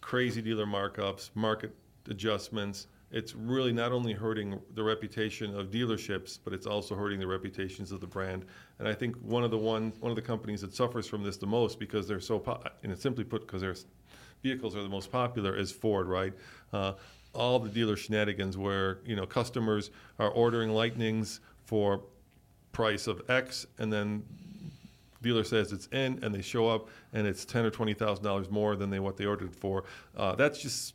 crazy dealer markups, market adjustments, it's really not only hurting the reputation of dealerships, but it's also hurting the reputations of the brand. And I think one of the one one of the companies that suffers from this the most because they're so po- and it's simply put because their vehicles are the most popular is Ford, right? Uh, all the dealer shenanigans where you know customers are ordering Lightnings for price of X, and then dealer says it's in and they show up and it's ten or twenty thousand dollars more than they what they ordered for. Uh, that's just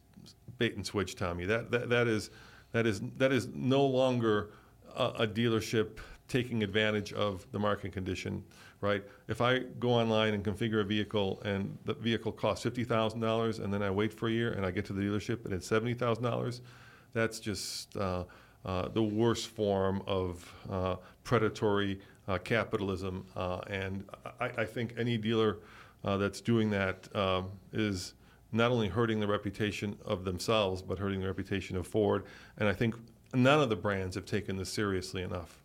bait and switch, Tommy. That that, that is that is that is no longer a, a dealership taking advantage of the market condition, right? If I go online and configure a vehicle and the vehicle costs fifty thousand dollars and then I wait for a year and I get to the dealership and it's seventy thousand dollars, that's just uh, uh, the worst form of uh, predatory uh, capitalism. Uh, and I, I think any dealer uh, that's doing that um, is not only hurting the reputation of themselves, but hurting the reputation of Ford. And I think none of the brands have taken this seriously enough.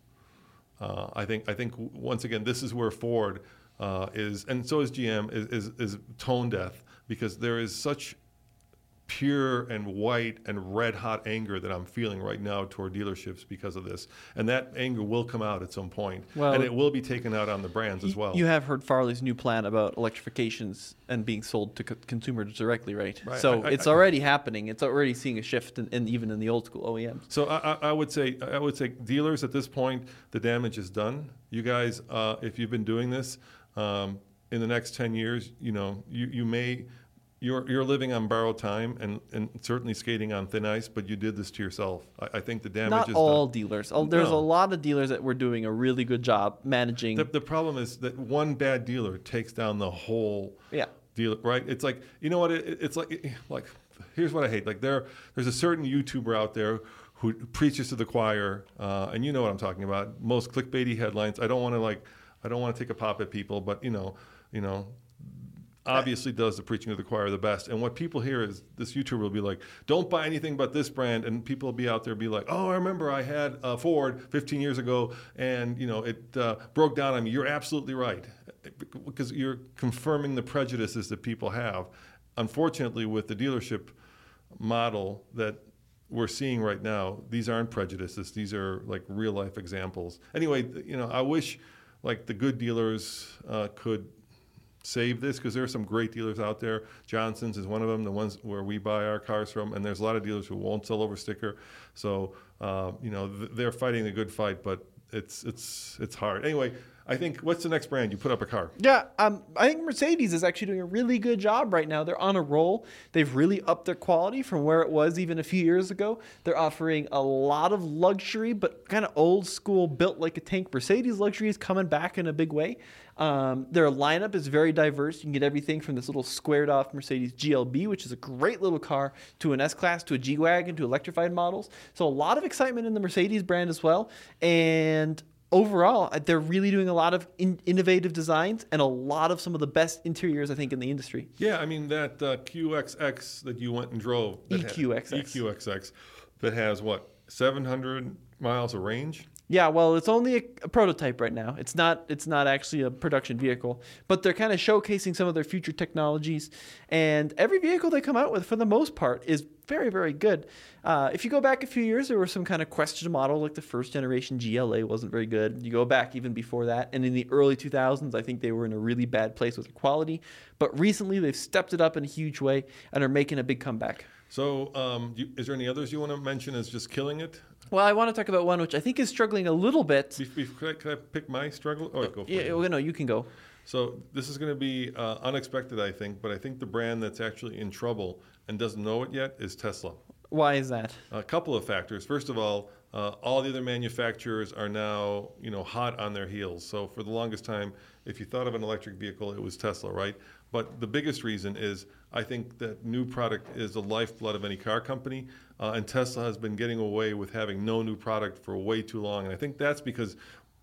Uh, I think I think once again this is where Ford uh, is, and so is GM is, is is tone deaf because there is such pure and white and red hot anger that I'm feeling right now toward dealerships because of this, and that anger will come out at some point, Well- and it will be taken out on the brands as well. You have heard Farley's new plan about electrifications and being sold to co- consumers directly, right? Right. So I- I- it's I- already happening. It's already seeing a shift, in, in even in the old school OEMs. So I, would say I would say dealers at this point, the damage is done. You guys, uh, if you've been doing this um, in the next ten years, you know you, you may you're you're living on borrowed time and, and certainly skating on thin ice, but you did this to yourself. I, I think the damage Not is all done. dealers. Oh, There's No. a lot of dealers that were doing a really good job managing. The, the problem is that one bad dealer takes down the whole Yeah. deal, right? It's like you know what? It, it's like like here's what I hate. Like there, there's a certain YouTuber out there who preaches to the choir, uh, and you know what I'm talking about. Most clickbaity headlines. I don't want to like, I don't want to take a pop at people, but you know, you know. Obviously, does the preaching of the choir the best, and what people hear is this YouTuber will be like, "Don't buy anything but this brand," and people will be out there be like, "Oh, I remember I had a Ford 15 years ago, and you know it uh, broke down on me." You're absolutely right, because you're confirming the prejudices that people have. Unfortunately, with the dealership model that we're seeing right now, these aren't prejudices. These are like real life examples. Anyway, you know, I wish like the good dealers uh, could save this because there are some great dealers out there. Johnson's is one of them, the ones where we buy our cars from, and there's a lot of dealers who won't sell over sticker. So uh, you know th- they're fighting a good fight, but it's it's it's hard. Anyway, I think what's the next brand? You put up a car. Yeah, um, I think Mercedes is actually doing a really good job right now. They're on a roll. They've really upped their quality from where it was even a few years ago. They're offering a lot of luxury, but kind of old school, built like a tank. Mercedes luxury is coming back in a big way. Um, their lineup is very diverse. You can get everything from this little squared off Mercedes GLB, which is a great little car, to an S Class, to a G Wagon, to electrified models. So a lot of excitement in the Mercedes brand as well. And overall, uh, they're really doing a lot of in- innovative designs and a lot of some of the best interiors, I think, in the industry. Yeah, I mean that uh, QXX that you went and drove. EQXX. EQXX that has what 700 miles of range. Yeah, well, it's only a, a prototype right now. It's not. It's not actually a production vehicle, but they're kind of showcasing some of their future technologies. And every vehicle they come out with, for the most part, is very, very good. Uh, if you go back a few years, there were some kind of question model, like the first generation GLA wasn't very good. You go back even before that, and in the early 2000s, I think they were in a really bad place with quality. But recently, they've stepped it up in a huge way and are making a big comeback. So, um, you, is there any others you want to mention as just killing it? Well, I want to talk about one which I think is struggling a little bit. Be- be- Could I, could I pick my struggle? Oh, go for Yeah, it. well, no, you can go. So this is going to be uh, unexpected, I think, but I think the brand that's actually in trouble and doesn't know it yet is Tesla. Why is that? A couple of factors. First of all, uh, all the other manufacturers are now, you know, hot on their heels. So for the longest time, if you thought of an electric vehicle, it was Tesla, right? But the biggest reason is I think that new product is the lifeblood of any car company, uh, and Tesla has been getting away with having no new product for way too long. And I think that's because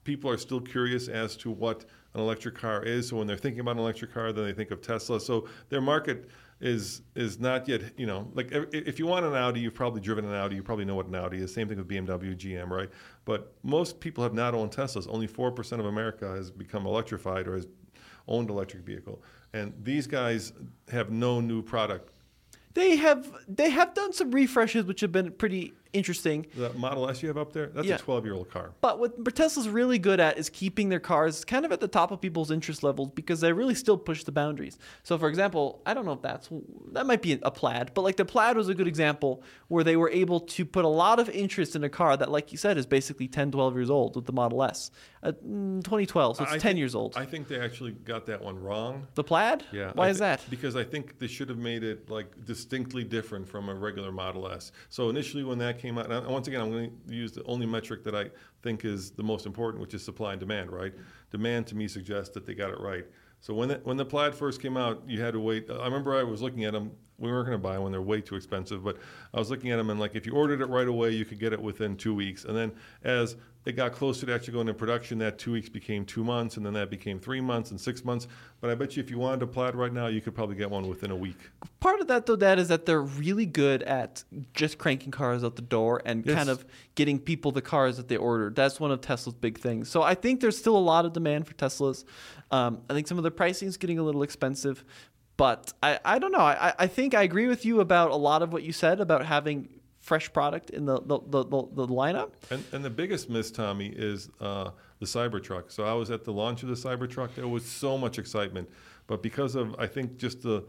people are still curious as to what an electric car is. So when they're thinking about an electric car, then they think of Tesla. So their market is is not yet, you know, like if- you want an Audi, you've probably driven an Audi, you probably know what an Audi is. Same thing with BMW, GM, right? But most people have not owned Teslas. Only 4% of America has become electrified or has owned electric vehicle. And these guys have no new product. They have they have done some refreshes which have been pretty interesting. The Model S you have up there, that's Yeah. a 12-year-old car. But what Tesla's really good at is keeping their cars kind of at the top of people's interest levels because they really still push the boundaries. So, for example, I don't know if that's that might be a plaid, but like the plaid was a good example where they were able to put a lot of interest in a car that, like you said, is basically 10, 12 years old with the Model S. Uh, mm, 2012, so it's I 10 think- years old. I think they actually got that one wrong. the plaid? Yeah. Why I is that? Because I think they should have made it like distinctly different from a regular Model S. So initially, when that came out, and once again, I'm going to use the only metric that I think is the most important, which is supply and demand. Right? Demand to me suggests that they got it right. So when the, when the Plaid first came out, you had to wait. I remember I was looking at them. We weren't going to buy them when they're way too expensive, but I was looking at them and like if you ordered it right away, you could get it within two weeks. And then as it got closer to actually going into production, that two weeks became two months, and then that became three months and six months. But I bet you if you wanted a Plaid right now, you could probably get one within a week. Part of that, though, Dad, is that they're really good at just cranking cars out the door and Yes. kind of getting people the cars that they ordered. That's one of Tesla's big things. So I think there's still a lot of demand for Teslas. Um, I think some of the pricing is getting a little expensive, but I, I don't know. I, I think I agree with you about a lot of what you said about having fresh product in the, the, the, the, the lineup. And, and the biggest miss, Tommy, is uh, the Cybertruck. So I was at the launch of the Cybertruck. There was so much excitement, but because of I think just the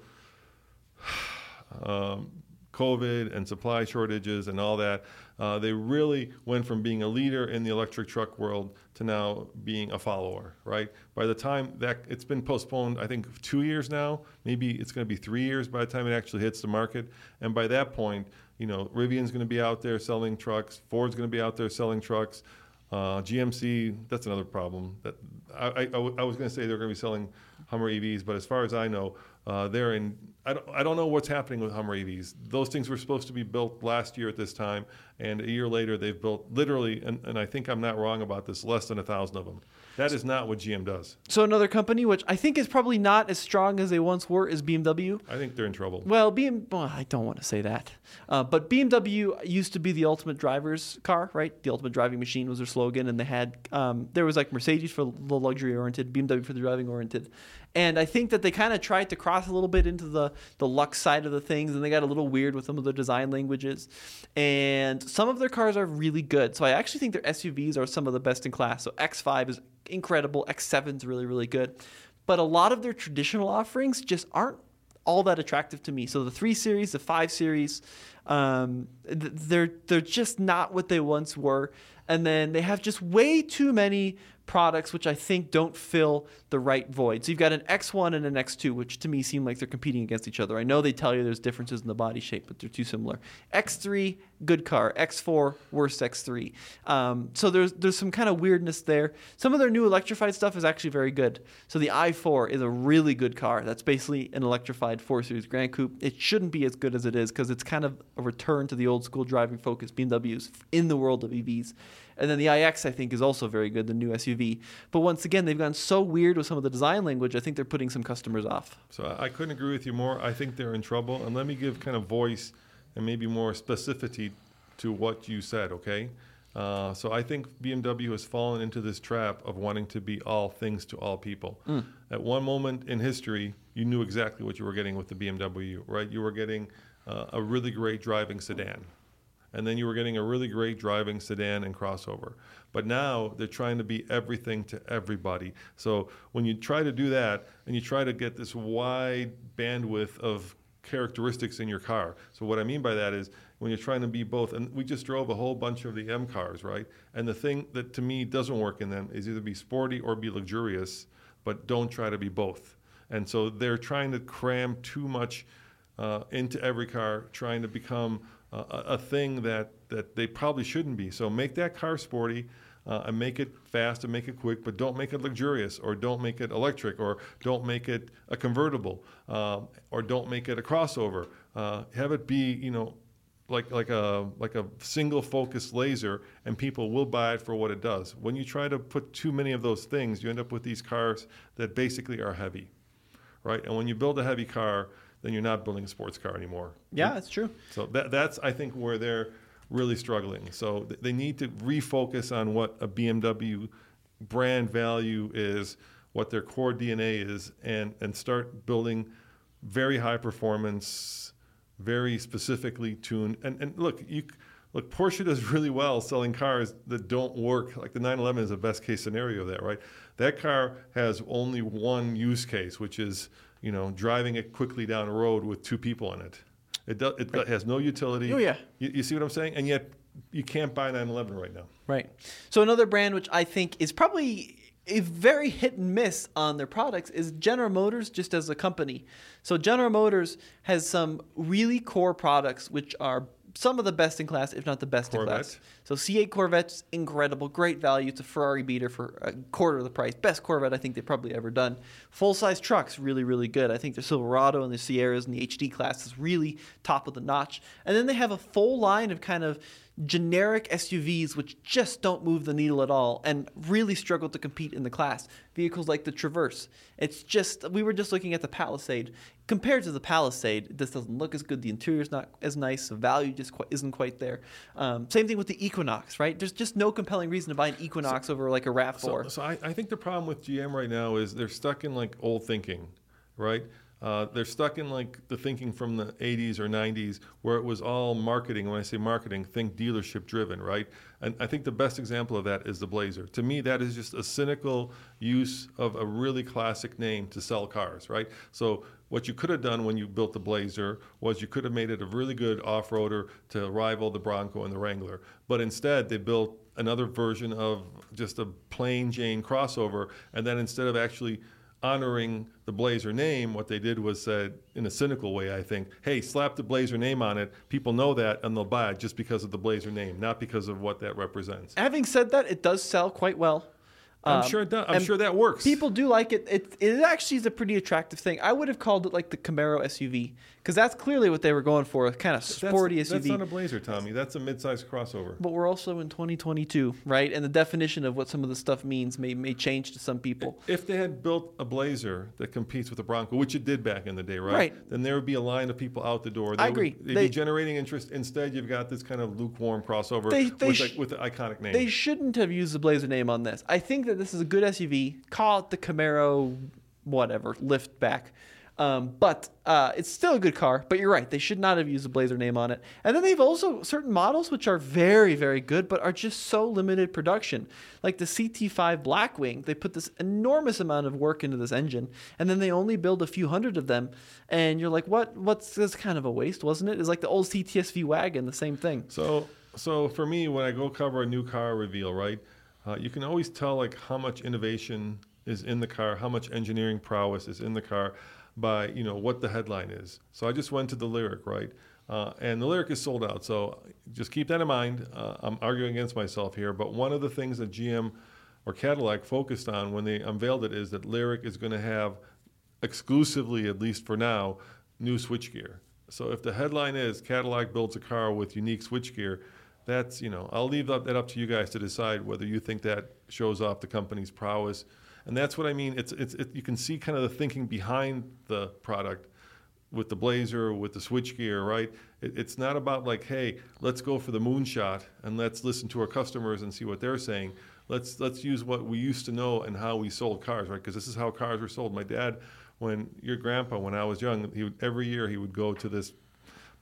um, COVID and supply shortages and all that, uh, they really went from being a leader in the electric truck world to now being a follower. Right? By the time that it's been postponed, I think two years now. Maybe it's going to be three years by the time it actually hits the market. And by that point, you know, Rivian's going to be out there selling trucks. Ford's going to be out there selling trucks. Uh, GMC, that's another problem. That I was going to say they're going to be selling Hummer EVs, but as far as I know, uh, they're in. I don't, I don't know what's happening with Hummer EVs. Those things were supposed to be built last year at this time, and a year later they've built literally, and, and I think I'm not wrong about this, less than a thousand of them. That is not what GM does. So another company, which I think is probably not as strong as they once were, is BMW. I think they're in trouble. Well, BM, well, I don't want to say that, uh, but BMW used to be the ultimate driver's car, right? The ultimate driving machine was their slogan, and they had um, there was like Mercedes for the luxury oriented, BMW for the driving oriented, and I think that they kind of tried to cross a little bit into the the lux side of the things, and they got a little weird with some of the design languages, and some of their cars are really good. So I actually think their SUVs are some of the best in class. So X5 is incredible, X7 is really really good, but a lot of their traditional offerings just aren't all that attractive to me. So the three series, the five series, um, they're they're just not what they once were, and then they have just way too many products which I think don't fill the right void. So you've got an X1 and an X2, which to me seem like they're competing against each other. I know they tell you there's differences in the body shape, but they're too similar. X3, good car. X4, worst X3. Um, so there's there's some kind of weirdness there. Some of their new electrified stuff is actually very good. So the i4 is a really good car. That's basically an electrified 4 Series Gran Coupe. It shouldn't be as good as it is because it's kind of a return to the old school driving focus BMWs in the world of EVs. And then the iX, I think, is also very good, the new SUV. But once again, they've gone so weird with some of the design language, I think they're putting some customers off. So I couldn't agree with you more. I think they're in trouble. And let me give kind of voice and maybe more specificity to what you said, okay? Uh, so I think BMW has fallen into this trap of wanting to be all things to all people. At one moment in history, you knew exactly what you were getting with the BMW, right? You were getting uh, a really great driving sedan. And then you were getting a really great driving sedan and crossover. But now they're trying to be everything to everybody. So when you try to do that and you try to get this wide bandwidth of characteristics in your car. So what I mean by that is when you're trying to be both, and we just drove a whole bunch of the M cars, right? And the thing that to me doesn't work in them is either be sporty or be luxurious, but don't try to be both. And so they're trying to cram too much uh, into every car, trying to become a, a thing that, that they probably shouldn't be. So make that car sporty. Uh, and make it fast and make it quick, but don't make it luxurious, or don't make it electric, or don't make it a convertible, um, or don't make it a crossover. Uh, have it be, you know, like like a like a single focus laser, and people will buy it for what it does. When you try to put too many of those things, you end up with these cars that basically are heavy, right? And when you build a heavy car, then you're not building a sports car anymore. Yeah, that's true. So that, that's, I think, where they're really struggling. So th- they need to refocus on what a BMW brand value is, what their core DNA is, and, and start building very high performance, very specifically tuned. And, and look, you, look, Porsche does really well selling cars that don't work. Like the 911 is the best case scenario of that, right? That car has only one use case, which is you know driving it quickly down a road with two people in it. It, do, it right. has no utility. Oh yeah. You, you see what I'm saying? And yet you can't buy 911 right now. Right. So another brand which I think is probably a very hit and miss on their products is General Motors just as a company. So General Motors has some really core products which are some of the best in class, if not the best Corvette. in class. So C8 Corvette's incredible, great value. It's a Ferrari beater for a quarter of the price. Best Corvette I think they've probably ever done. Full size trucks, really, really good. I think the Silverado and the Sierras and the HD class is really top of the notch. And then they have a full line of kind of generic SUVs which just don't move the needle at all and really struggle to compete in the class. Vehicles like the Traverse. It's just, we were just looking at the Palisade. Compared to the Palisade, this doesn't look as good. The interior's not as nice. The value just quite, isn't quite there. Um, same thing with the Equinox, right? There's just no compelling reason to buy an Equinox so, over like a RAV4. So, so I, I think the problem with GM right now is they're stuck in like old thinking, right? Uh, they're stuck in like the thinking from the 80s or 90s where it was all marketing. When I say marketing, think dealership driven, right? And I think the best example of that is the Blazer. To me, that is just a cynical use of a really classic name to sell cars, right? So what you could have done when you built the Blazer was you could have made it a really good off-roader to rival the Bronco and the Wrangler. But instead, they built another version of just a plain Jane crossover, and then instead of actually honoring the Blazer name, what they did was said in a cynical way, I think, hey, slap the Blazer name on it. People know that and they'll buy it just because of the Blazer name, not because of what that represents. Having said that, it does sell quite well. I'm um, sure it does. I'm sure that works. People do like it. It it actually is a pretty attractive thing. I would have called it like the Camaro SUV because that's clearly what they were going for, kind of sporty that's, SUV. That's not a Blazer, Tommy. That's a midsize crossover. But we're also in 2022, right? And the definition of what some of the stuff means may may change to some people. If they had built a Blazer that competes with a Bronco, which it did back in the day, right? Right. Then there would be a line of people out the door. They I agree. Would, they'd they, be generating interest. Instead, you've got this kind of lukewarm crossover they, they with, sh- with the iconic name. They shouldn't have used the Blazer name on this. I think that this is a good SUV. Call it the Camaro, whatever, liftback. Um, but uh, it's still a good car. But you're right; they should not have used the Blazer name on it. And then they've also certain models which are very, very good, but are just so limited production. Like the CT5 Blackwing, they put this enormous amount of work into this engine, and then they only build a few hundred of them. And you're like, what? What's this kind of a waste, wasn't it? It's like the old CTS-V wagon, the same thing. So, so for me, when I go cover a new car reveal, right, uh, you can always tell like how much innovation is in the car, how much engineering prowess is in the car by you know what the headline is. So I just went to the Lyriq, right? Uh, and the Lyriq is sold out. So just keep that in mind. Uh, I'm arguing against myself here, but one of the things that GM or Cadillac focused on when they unveiled it is that Lyriq is going to have exclusively, at least for now, new switchgear. So if the headline is Cadillac builds a car with unique switchgear, that's you know I'll leave that up to you guys to decide whether you think that shows off the company's prowess and that's what I mean. It's, it's, it, you can see kind of the thinking behind the product with the Blazer, with the switchgear, right? It, it's not about like, hey, let's go for the moonshot and let's listen to our customers and see what they're saying. Let's let's use what we used to know and how we sold cars, right? Because this is how cars were sold. My dad, when your grandpa, when I was young, he would, every year he would go to this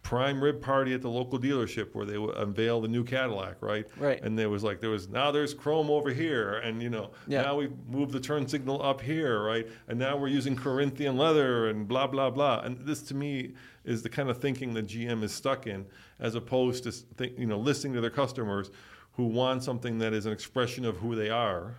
prime rib party at the local dealership where they would unveil the new Cadillac, right? Right. And there was like there was now there's chrome over here, and you know Yeah. now we moved the turn signal up here, right? And now we're using Corinthian leather and blah blah blah. And this to me is the kind of thinking that GM is stuck in, as opposed to think, you know listening to their customers who want something that is an expression of who they are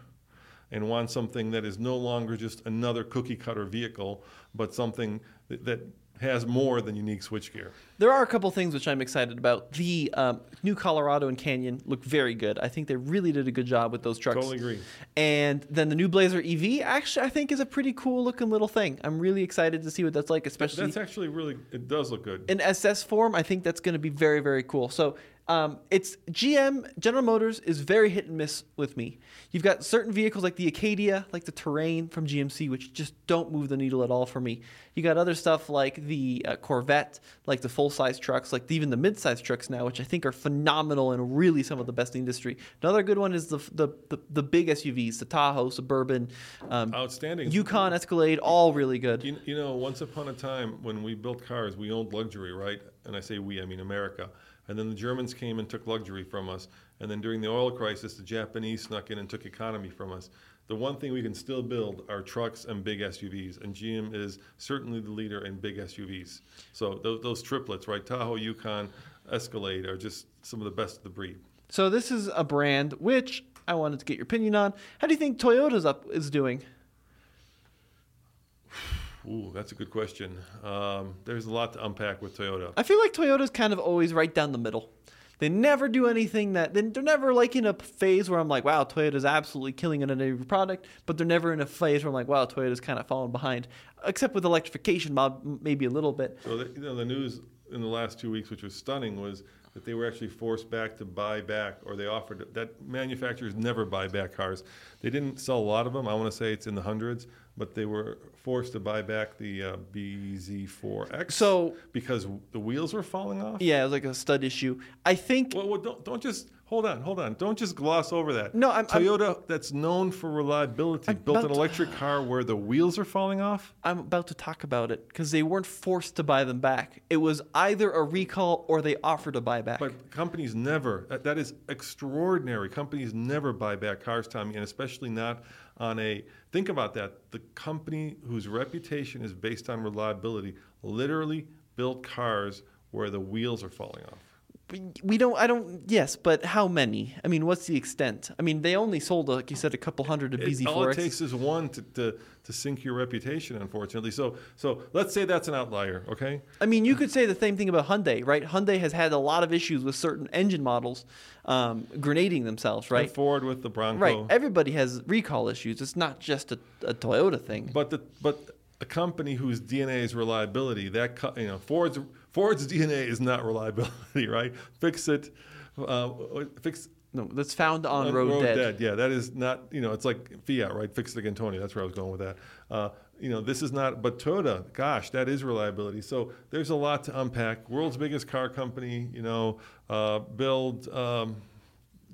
and want something that is no longer just another cookie cutter vehicle, but something that, that has more than unique switchgear. There are a couple things which I'm excited about. The um, new Colorado and Canyon look very good. I think they really did a good job with those trucks. Totally agree. And then the new Blazer EV, actually, I think is a pretty cool looking little thing. I'm really excited to see what that's like, especially That's actually really, it does look good. in SS form. I think that's going to be very, very cool. So um, it's GM General Motors is very hit and miss with me. You've got certain vehicles like the Acadia, like the Terrain from GMC, which just don't move the needle at all for me. You got other stuff like the uh, Corvette, like the full size trucks, like even the mid size trucks now, which I think are phenomenal and really some of the best in the industry. Another good one is the the the, the big SUVs, the Tahoe, Suburban, um, Outstanding. Yukon, Escalade, all really good. You, you know, once upon a time when we built cars, we owned luxury, right? And I say we, I mean America. And then the Germans came and took luxury from us. And then during the oil crisis, the Japanese snuck in and took economy from us. The one thing we can still build are trucks and big SUVs, and GM is certainly the leader in big SUVs. So those, those triplets, right? Tahoe, Yukon, Escalade are just some of the best of the breed. So this is a brand which I wanted to get your opinion on. How do you think Toyota's up is doing? Ooh, that's a good question. Um, there's a lot to unpack with Toyota. I feel like Toyota's kind of always right down the middle. They never do anything that they- they're never like in a phase where I'm like, wow, Toyota's absolutely killing it in every product, but they're never in a phase where I'm like, wow, Toyota's kind of falling behind, except with electrification, maybe a little bit. So the, you know, the news in the last two weeks, which was stunning, was that they were actually forced back to buy back, or they offered that manufacturers never buy back cars. They didn't sell a lot of them. I want to say it's in the hundreds, but they were forced to buy back the uh, BZ4X. So- because the wheels were falling off. Yeah, it was like a stud issue. I think Well, well don't, don't just hold on, hold on. Don't just gloss over that. No, I'm- I'm- Toyota, that's known for reliability, i built an electric car where the wheels are falling off. I'm about to talk about it because they weren't forced to buy them back. It was either a recall or they offered to buy back. But companies never, that, that is extraordinary. Companies never buy back cars, Tommy, and especially not on a, think about that. The company whose reputation is based on reliability literally built cars where the wheels are falling off. We don't i don't yes but how many? I mean what's the extent? I mean they only sold like you said a couple hundred of It- all it bz4x takes is one to, to, to sink your reputation, unfortunately. So, so let's say that's an outlier, okay? i mean you could say the same thing about hyundai right? Hyundai has had a lot of issues with certain engine models um, grenading themselves And right Ford with the Bronco. right. Everybody has recall issues. It's not just a, a toyota thing. But the but a company whose DNA is reliability, that you know Ford's Ford's DNA is not reliability, right? Fix it, uh, fix. no that's found on, on road, dead. Yeah, that is not. You know, it's like Fiat, right? Fix it again, Tony. That's where I was going with that. Uh, you know, this is not. But Toyota, gosh, that is reliability. So there's a lot to unpack. World's biggest car company. You know, uh, build um,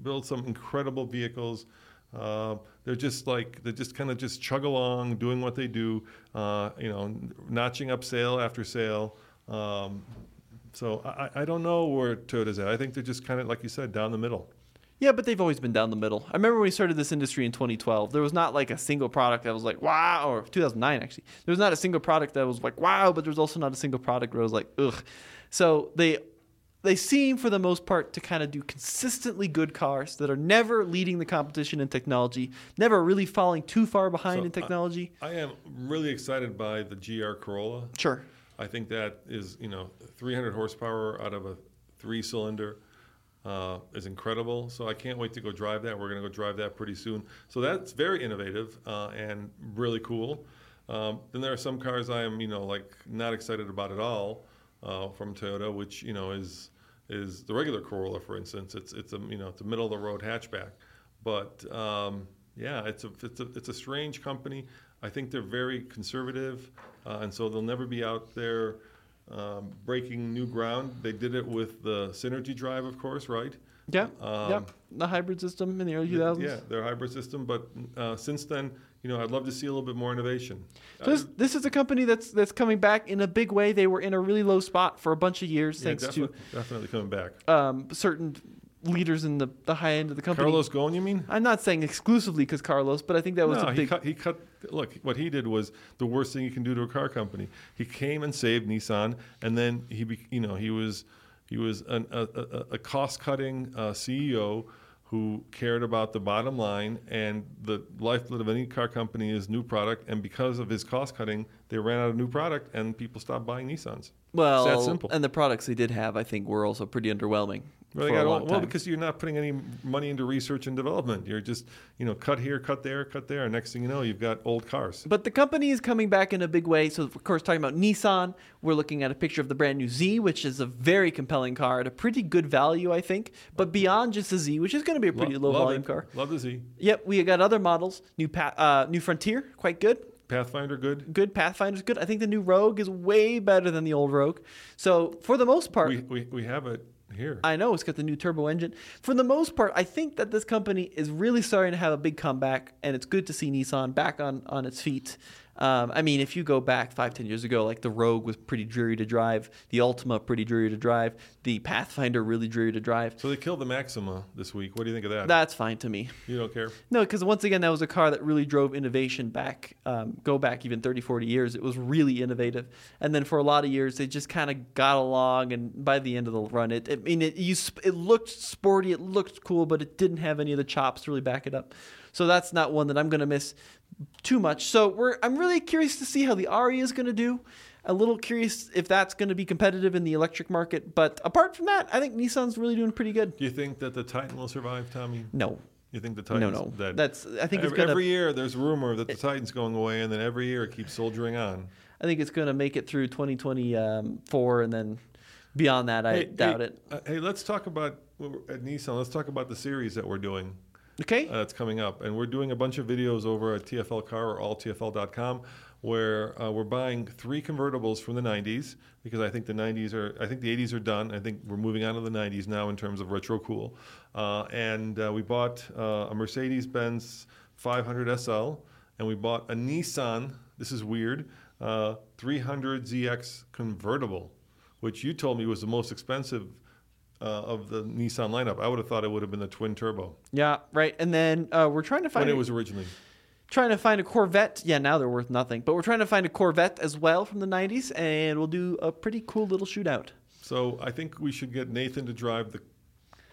build some incredible vehicles. Uh, they're just like they just kind of just chug along, doing what they do. Uh, you know, notching up sale after sale. Um, so I, I- I don't know where Toyota's at. I think they're just kind of like you said, down the middle. Yeah, but they've always been down the middle. I remember when we started this industry in 2012, there was not like a single product that was like, wow, or 2009 actually. There was not a single product that was like, wow, but there was also not a single product where it was like, ugh. So they they seem for the most part to kind of do consistently good cars that are never leading the competition in technology, never really falling too far behind So, in technology. I am really excited by the GR Corolla. sure. I think that is, you know, 300 horsepower out of a three-cylinder uh, is incredible. So I can't wait to go drive that. We're going to go drive that pretty soon. So that's very innovative uh, and really cool. Um, then there are some cars I am, you know, like not excited about at all uh, from Toyota, which you know is is the regular Corolla, for instance. It's it's a you know it's a middle of the road hatchback, but um, yeah, it's a it's a it's a strange company. I think they're very conservative, uh, and so they'll never be out there um, breaking new ground. They did it with the Synergy Drive, of course, right? Yeah, Um, yeah. The hybrid system in the early 2000s. Yeah, their hybrid system. But uh, since then, you know, I'd love to see a little bit more innovation. So this, this is a company that's that's coming back in a big way. They were in a really low spot for a bunch of years, yeah, thanks to definitely coming back. um, certain leaders in the, the high end of the company. Carlos Ghosn, you mean? I'm not saying exclusively because Carlos, but I think that was no, a he cut, he cut. Look, what he did was the worst thing you can do to a car company. He came and saved Nissan, and then he, you know, he was he was an, a, a, a cost-cutting uh, CEO who cared about the bottom line and the lifeblood of any car company is new product. And because of his cost cutting, they ran out of new product, and people stopped buying Nissans. well, it's that simple. and the products they did have, I think, were also pretty underwhelming Well, they for a got all- well, because you're not putting any money into research and development. You're just, you know, cut here, cut there, cut there. And next thing you know, you've got old cars. But the company is coming back in a big way. So, of course, talking about Nissan, we're looking at a picture of the brand new Z, which is a very compelling car at a pretty good value, I think. But beyond just the Z, which is going to be a pretty Lo- low volume it. car. Love to see. Yep, we got other models. New pa- uh, new Frontier, quite good. Pathfinder, good. Good. Pathfinder's good. I think the new Rogue is way better than the old Rogue. So, for the most part, We, we, we have it here. I know it's got the new turbo engine. For the most part, I think that this company is really starting to have a big comeback, and it's good to see Nissan back on, on its feet. Um, I mean, if you go back five, ten years ago, like the Rogue was pretty dreary to drive, the Altima pretty dreary to drive, the Pathfinder really dreary to drive. so they killed the Maxima this week. What do you think of that? That's fine to me. you don't care? No, because once again, that was a car that really drove innovation back, um, go back even 30, 40 years. It was really innovative. And then for a lot of years, they just kind of got along. And by the end of the run, it, I mean, it, you, it looked sporty, it looked cool, but it didn't have any of the chops to really back it up. So that's not one that I'm going to miss too much. So we're, I'm really curious to see how the Ariya is going to do. A little curious if that's going to be competitive in the electric market. But apart from that, I think Nissan's really doing pretty good. Do you think that the Titan will survive, Tommy? No, You think the no, Titan's no. dead? That's I think it's every, to every year there's rumor that the Titan's going away, and then every year it keeps soldiering on. I think it's going to make it through 2024, and then beyond that, I doubt hey, it. uh, hey, let's talk about at Nissan. Let's talk about the series that we're doing. Okay. uh, that's coming up. And we're doing a bunch of videos over at TFL Car or alltfl.com where uh, we're buying three convertibles from the 90s because I think the 90s are, I think the 80s are done. I think we're moving on to the 90s now in terms of retro cool. Uh, and uh, we bought uh, a Mercedes Benz 500 SL and we bought a Nissan, this is weird, uh, 300 ZX convertible, which you told me was the most expensive. Uh, of the Nissan lineup, I would have thought it would have been the twin turbo yeah, right. And then uh, we're trying to find when it was originally. trying to find a Corvette. Yeah, now they're worth nothing, but we're trying to find a Corvette as well from the 90s, and we'll do a pretty cool little shootout. So I think we should get Nathan to drive the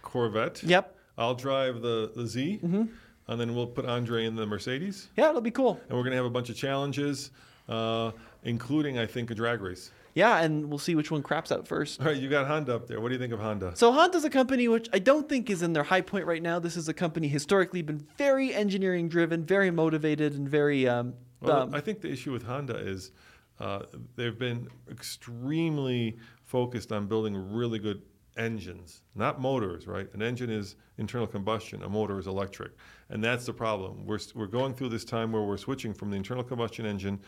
Corvette. Yep. I'll drive the, the Z, Mm-hmm. and then we'll put Andre in the Mercedes. Yeah, it'll be cool. And we're going to have a bunch of challenges, uh, including, I think, a drag race. Yeah, and we'll see which one craps out first. All right, you got Honda up there. What do you think of Honda? So Honda's a company which I don't think is in their high point right now. This is a company historically been very engineering driven, very motivated, and very um, Well, um, I think the issue with Honda is uh, they've been extremely focused on building really good engines, not motors, right? An engine is internal combustion, a motor is electric. And that's the problem. We're, we're going through this time where we're switching from the internal combustion engine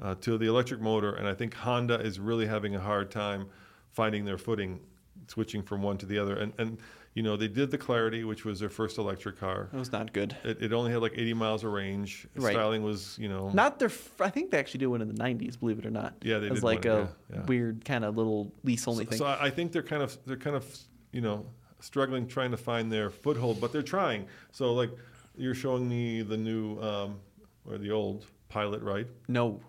uh, to the electric motor, and I think Honda is really having a hard time finding their footing switching from one to the other. And, and you know, they did the Clarity, which was their first electric car. it was not good. It, it only had like 80 miles of range. Right. Styling was, you know, Not their. F- I think they actually did one in the '90s. Believe it or not. Yeah, they It was did like one, a yeah, yeah. weird kind of little lease only thing. So I I think they're kind of they're kind of you know struggling trying to find their foothold, but they're trying. So like you're showing me the new um, or the old Pilot, right? no,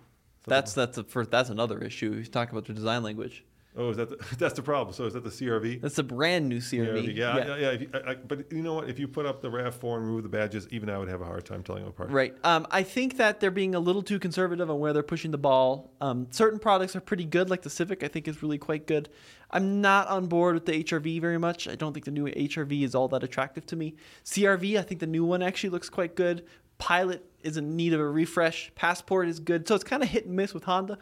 that's that's a first. That's another issue. He's talking about the design language. Oh, is that the, that's the problem? So is that the CRV? That's a brand new CRV. Yeah, yeah, yeah. if you, I, I, but you know what? If you put up the Rav4 and remove the badges, even I would have a hard time telling them apart. Right. Um, I think that they're being a little too conservative on where they're pushing the ball. Um, certain products are pretty good, like the Civic. I think is really quite good. I'm not on board with the HRV very much. I don't think the new HRV is all that attractive to me. CRV, I think the new one actually looks quite good. Pilot is in need of a refresh. Passport is good. So it's kind of hit and miss with Honda.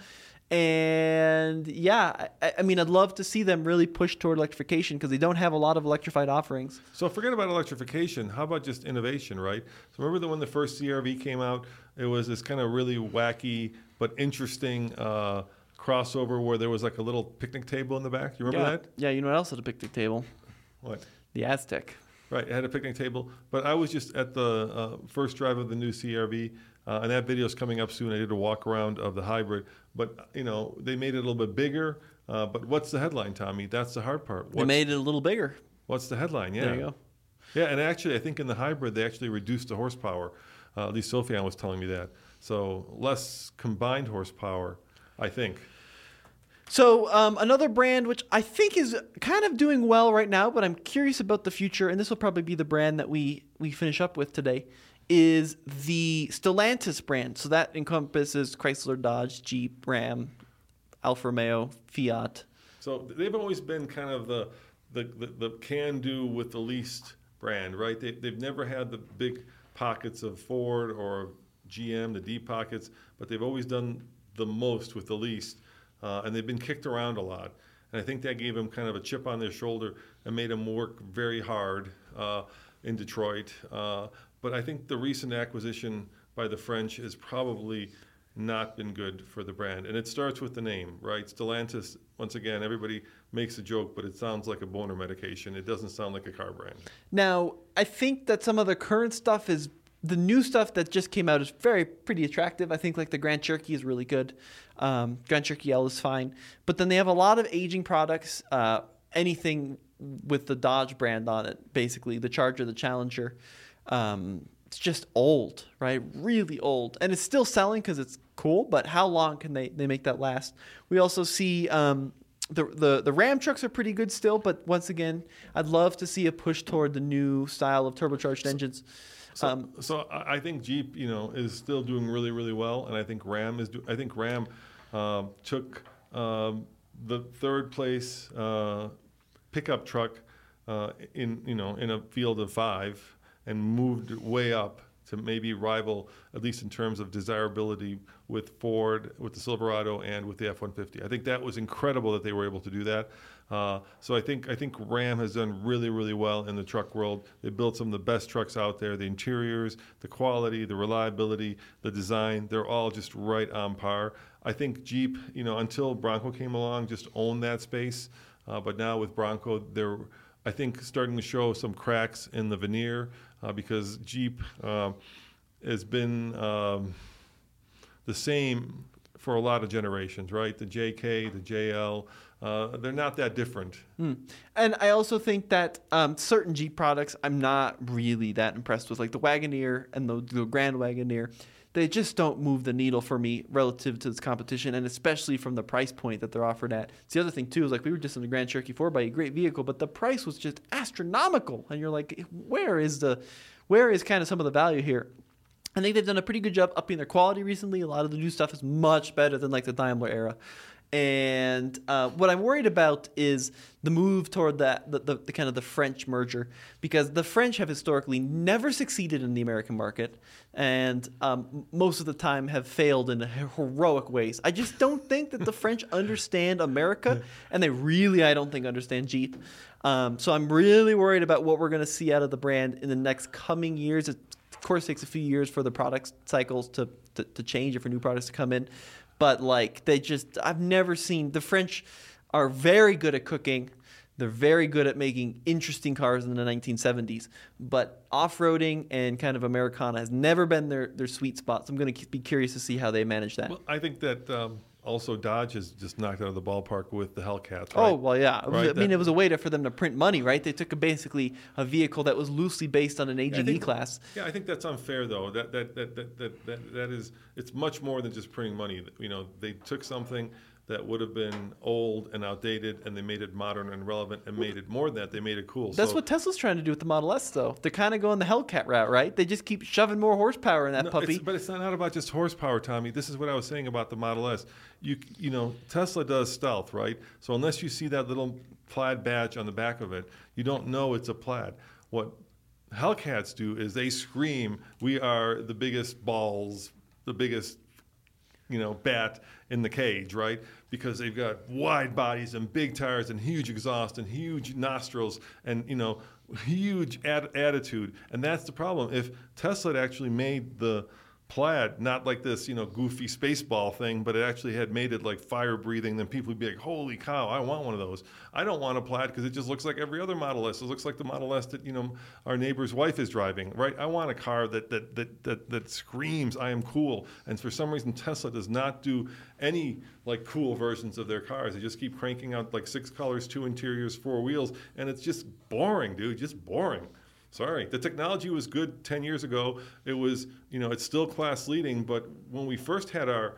And yeah, I, I mean, I'd love to see them really push toward electrification because they don't have a lot of electrified offerings. So forget about electrification. How about just innovation, right? So remember that when the first CRV came out, it was this kind of really wacky but interesting uh, crossover where there was like a little picnic table in the back. You remember yeah. that? Yeah, you know what else had a picnic table? What? The Aztek. Right, it had a picnic table. But I was just at the uh, first drive of the new CRV, uh, and that video is coming up soon. I did a walk around of the hybrid, but you know they made it a little bit bigger. Uh, but what's the headline, Tommy? That's the hard part. They made it a little bigger. what's the headline? Yeah, There you go. Yeah, and actually, I think in the hybrid they actually reduced the horsepower. Uh, at least Sophian was telling me that. So less combined horsepower, I think. So um, another brand which I think is kind of doing well right now, but I'm curious about the future, and this will probably be the brand that we we finish up with today, is the Stellantis brand. So that encompasses Chrysler, Dodge, Jeep, Ram, Alfa Romeo, Fiat. So they've always been kind of the the, the, the can do with the least brand, right? They, they've never had the big pockets of Ford or GM, the deep pockets, but they've always done the most with the least. Uh, and they've been kicked around a lot. And I think that gave them kind of a chip on their shoulder and made them work very hard uh, in Detroit. Uh, but I think the recent acquisition by the French has probably not been good for the brand. And it starts with the name, right? Stellantis, once again, everybody makes a joke, but it sounds like a boner medication. It doesn't sound like a car brand. Now, I think that some of the current stuff is the new stuff that just came out is very pretty attractive. I think like the Grand Cherokee is really good. Um, L is fine, but then they have a lot of aging products. Uh, anything with the Dodge brand on it, basically the Charger, the Challenger. Um, it's just old, right? Really old, and it's still selling because it's cool. But how long can they they make that last? We also see um, the, the the Ram trucks are pretty good still, but once again, I'd love to see a push toward the new style of turbocharged engines. So, Um, so I I think Jeep, you know, is still doing really, really well, and I think Ram is. Do, I think Ram um, took um, the third place uh, pickup truck uh, in you know in a field of five and moved way up to maybe rival, at least in terms of desirability, with Ford, with the Silverado, and with the F-150. I think that was incredible that they were able to do that. Uh, so I think I think Ram has done really really well in the truck world. They built some of the best trucks out there. The interiors, the quality, the reliability, the design—they're all just right on par. I think Jeep, you know, until Bronco came along, just owned that space. Uh, but now with Bronco, they're I think starting to show some cracks in the veneer uh, because Jeep um, has been um, the same for a lot of generations, right? The JK, the JL, uh, they're not that different. And I also think that um, certain Jeep products I'm not really that impressed with, like the Wagoneer and the, the Grand Wagoneer. They just don't move the needle for me relative to this competition, and especially from the price point that they're offered at. It's the other thing too is like we were just in the Grand Cherokee 4 by a great vehicle, but the price was just astronomical, and you're like, where is the, where is kind of some of the value here? I think they've done a pretty good job upping their quality recently. A lot of the new stuff is much better than like the Daimler era. And uh, what I'm worried about is the move toward that the, the, the kind of the French merger because the French have historically never succeeded in the American market and um, most of the time have failed in heroic ways. I just don't think that the French understand America and they really I don't think understand Jeep. Um, so I'm really worried about what we're going to see out of the brand in the next coming years. It, of course, takes a few years for the product cycles to, to, to change or for new products to come in. But like they just, I've never seen the French are very good at cooking. They're very good at making interesting cars in the 1970s. But off-roading and kind of Americana has never been their, their sweet spot. So I'm going to be curious to see how they manage that. Well, I think that um, also Dodge has just knocked out of the ballpark with the Hellcats. Oh, right? Oh well, yeah. Right, I mean, that- it was a way to, for them to print money, right? They took a, basically a vehicle that was loosely based on an AGV think- class. Yeah, I think that's unfair though. That that, that, that, that, that that is it's much more than just printing money. You know, they took something that would have been old and outdated and they made it modern and relevant and made it more than that. They made it cool. That's so, what Tesla's trying to do with the Model S, though. They're kind of going the Hellcat route, right? They just keep shoving more horsepower in that No, puppy. it's- but it's not, not about just horsepower, Tommy. This is what I was saying about the Model S. You you know, Tesla does stealth, right? So unless you see that little plaid badge on the back of it, you don't know it's a plaid. What Hellcats do is they scream, "We are the biggest balls, the biggest you know, bat in the cage, right? Because they've got wide bodies and big tires and huge exhaust and huge nostrils and, you know, huge ad- attitude. And that's the problem. If Tesla had actually made the plaid, not like this, you know, goofy spaceball thing, but it actually had made it like fire breathing, then people would be like, holy cow, I want one of those. I don't want a plaid because it just looks like every other Model S. It looks like the Model S that, you know, our neighbor's wife is driving, right? I want a car that, that, that, that, that screams, I am cool. And for some reason, Tesla does not do any like cool versions of their cars. They just keep cranking out like six colors, two interiors, four wheels, and it's just boring, dude, just boring. Sorry, the technology was good 10 years ago. It was, you know, it's still class leading, but when we first had our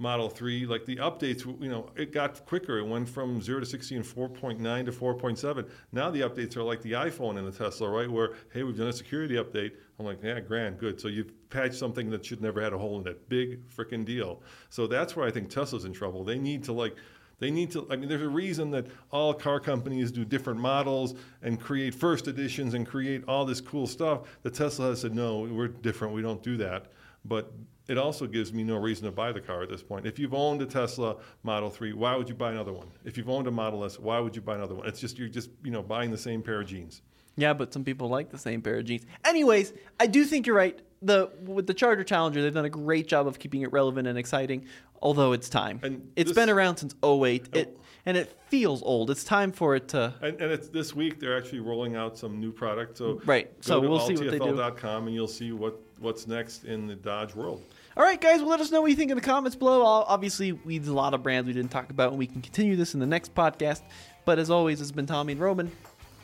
Model 3, like the updates, you know, it got quicker. It went from 0 to 60 in 4.9 to 4.7. Now the updates are like the iPhone and the Tesla, right? Where, hey, we've done a security update. I'm like, yeah, grand, good. So you've patched something that should never had a hole in it. Big freaking deal. So that's where I think Tesla's in trouble. They need to like they need to, I mean, there's a reason that all car companies do different models and create first editions and create all this cool stuff. The Tesla has said, no, we're different. We don't do that. But it also gives me no reason to buy the car at this point. If you've owned a Tesla Model 3, why would you buy another one? If you've owned a Model S, why would you buy another one? It's just, you're just, you know, buying the same pair of jeans. Yeah, but some people like the same pair of jeans. Anyways, I do think you're right. The with the Charger Challenger, they've done a great job of keeping it relevant and exciting. Although it's time, And it's this- been around since 08. It and it feels old. It's time for it to. And, and it's this week they're actually rolling out some new product. So Right. go So to we'll see what they do. and you'll see what, what's next in the Dodge world. All right, guys. Well, let us know what you think in the comments below. Obviously, we have a lot of brands we didn't talk about, and we can continue this in the next podcast. But as always, it's been Tommy and Roman.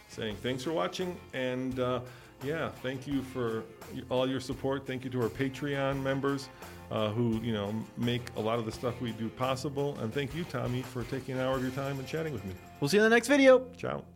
saying thanks for watching and uh, yeah thank you for all your support. Thank you to our patreon members uh, who you know make a lot of the stuff we do possible. And thank you tommy for taking an hour of your time and chatting with me. We'll see you in the next video. ciao